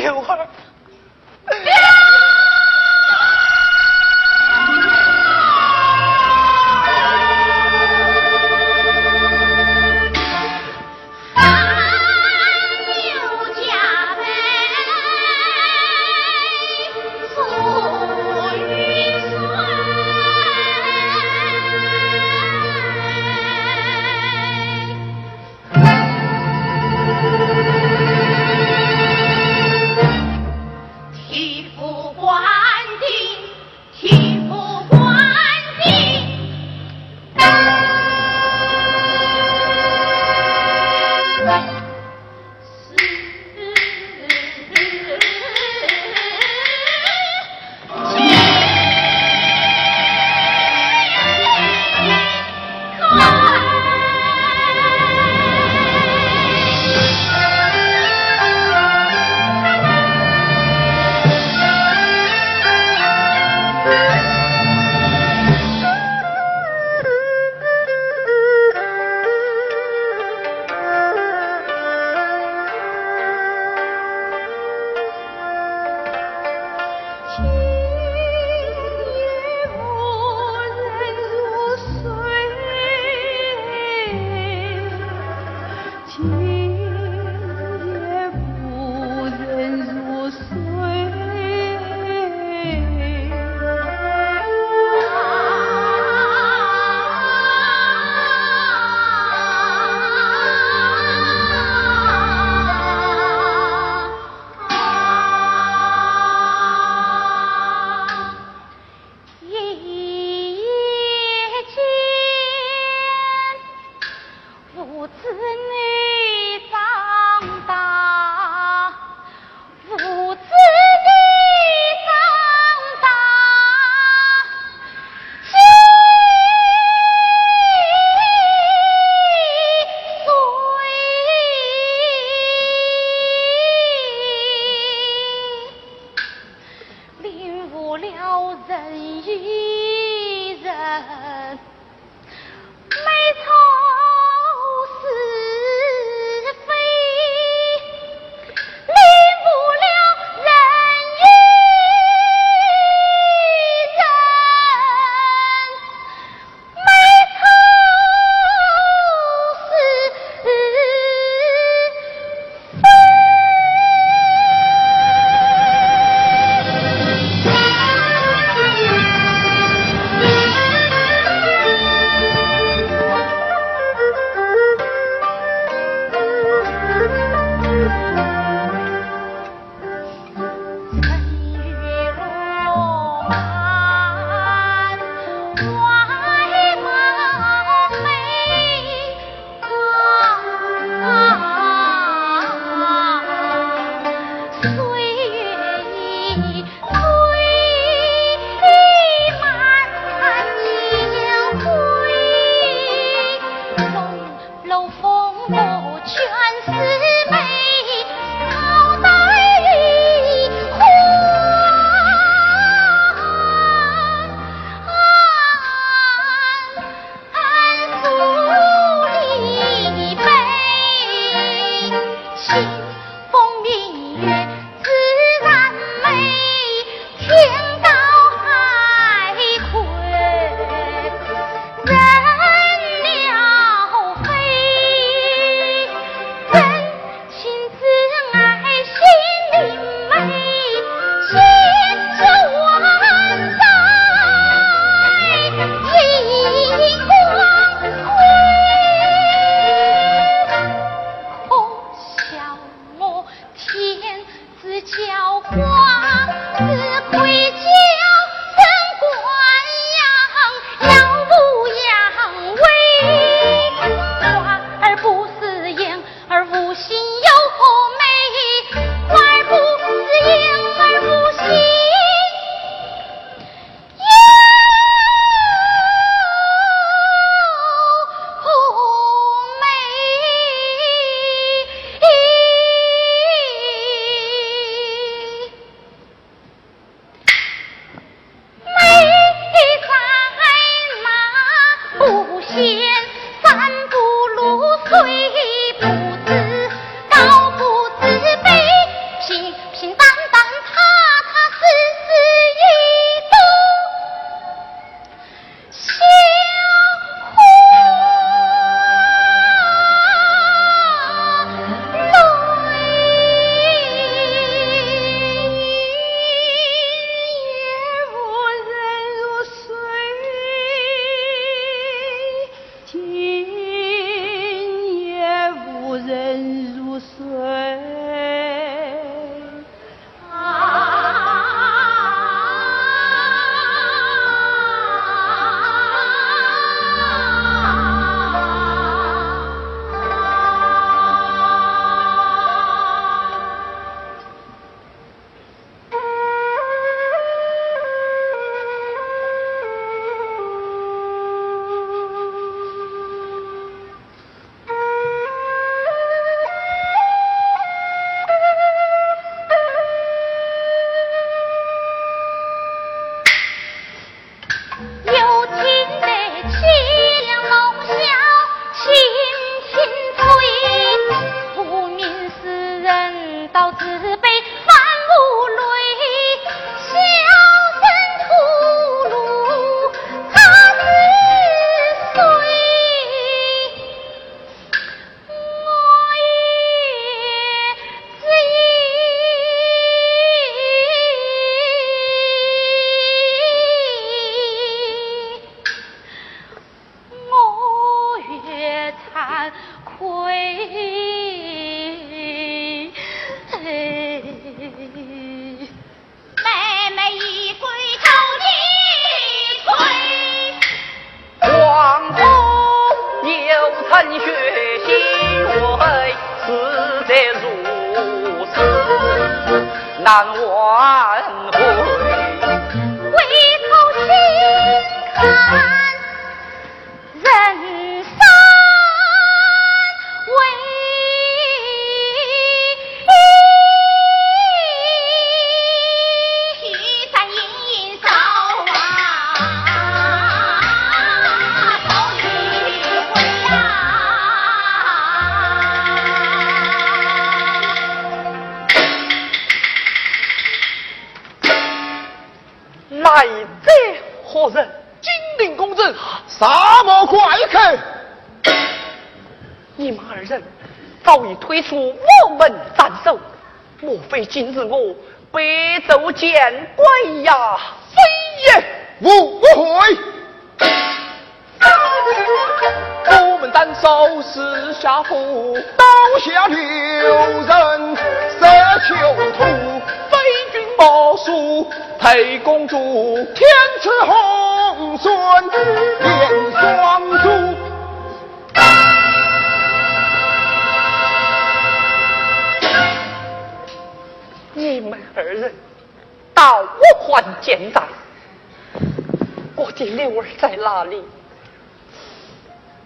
六儿。今日我北斗见鬼呀非也无悔我们单手是下腹刀下留人舍囚徒非君莫属陪公主天赐红孙。很简单我的六儿在哪里？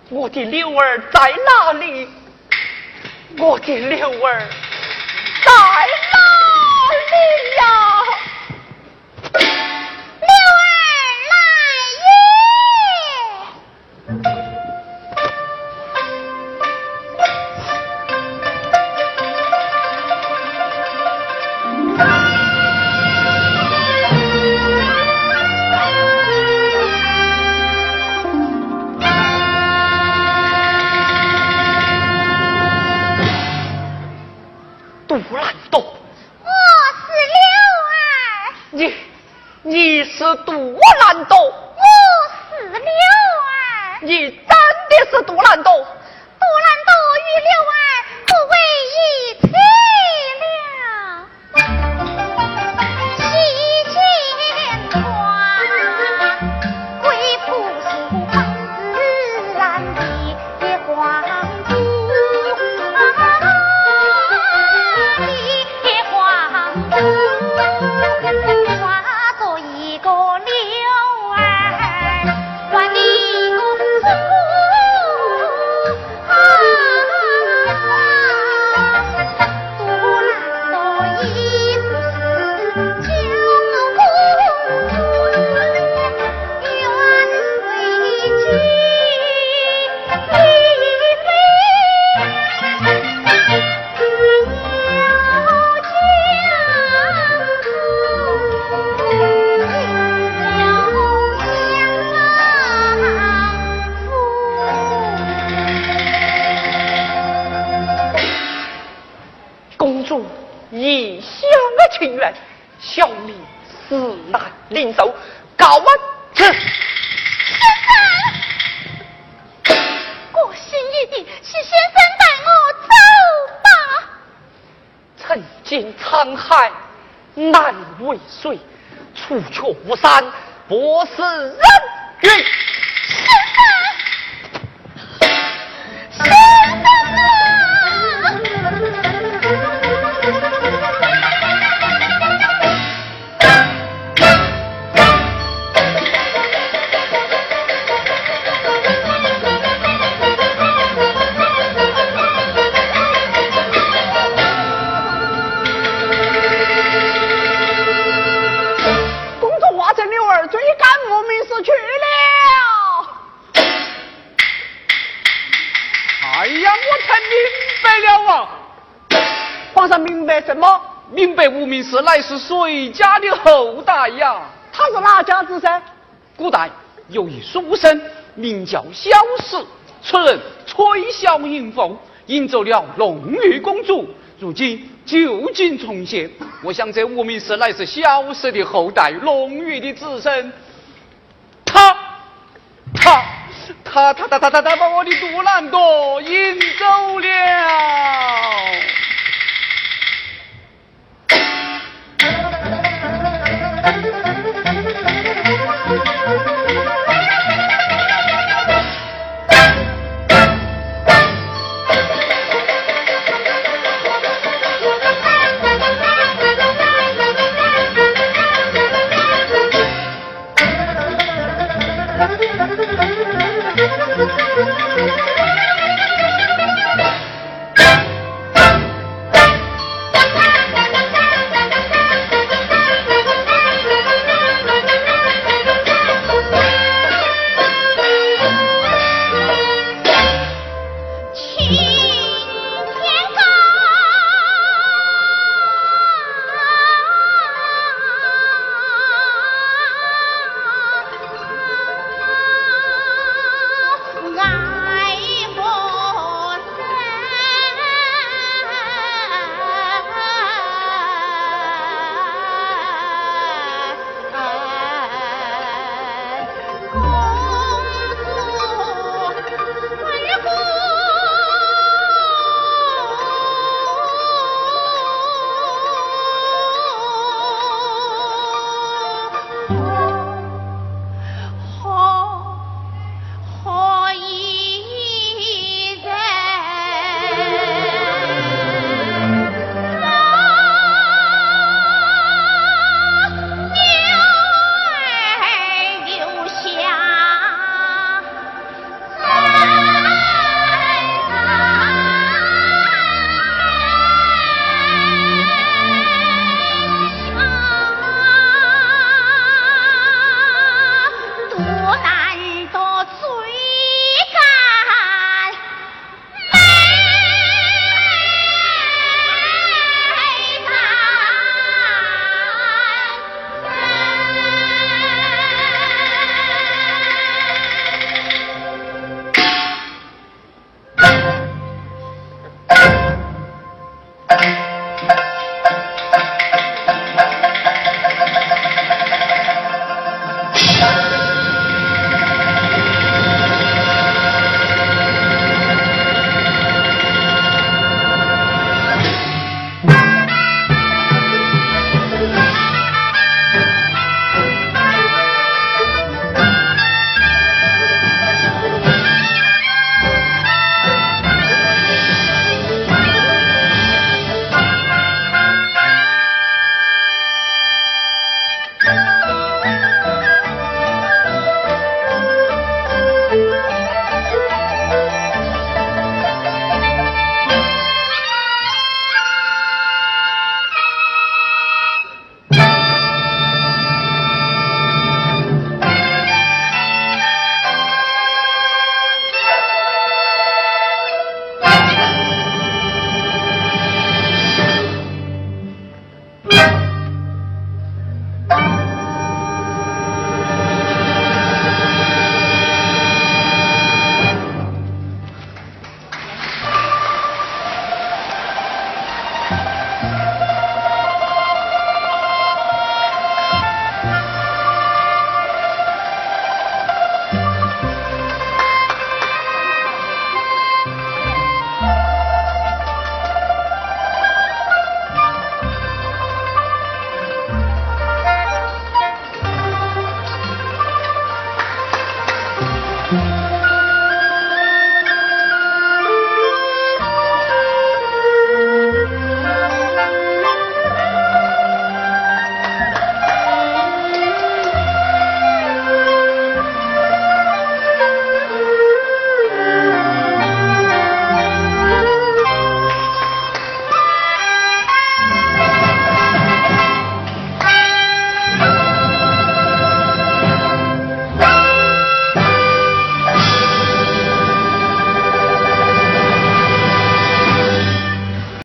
我的六儿在哪里？我的六儿迎走了龙女公主如今旧景重现我想这无名氏乃是小蛇的后代龙女的子孙他他他他他他他他把我的杜兰朵引走了。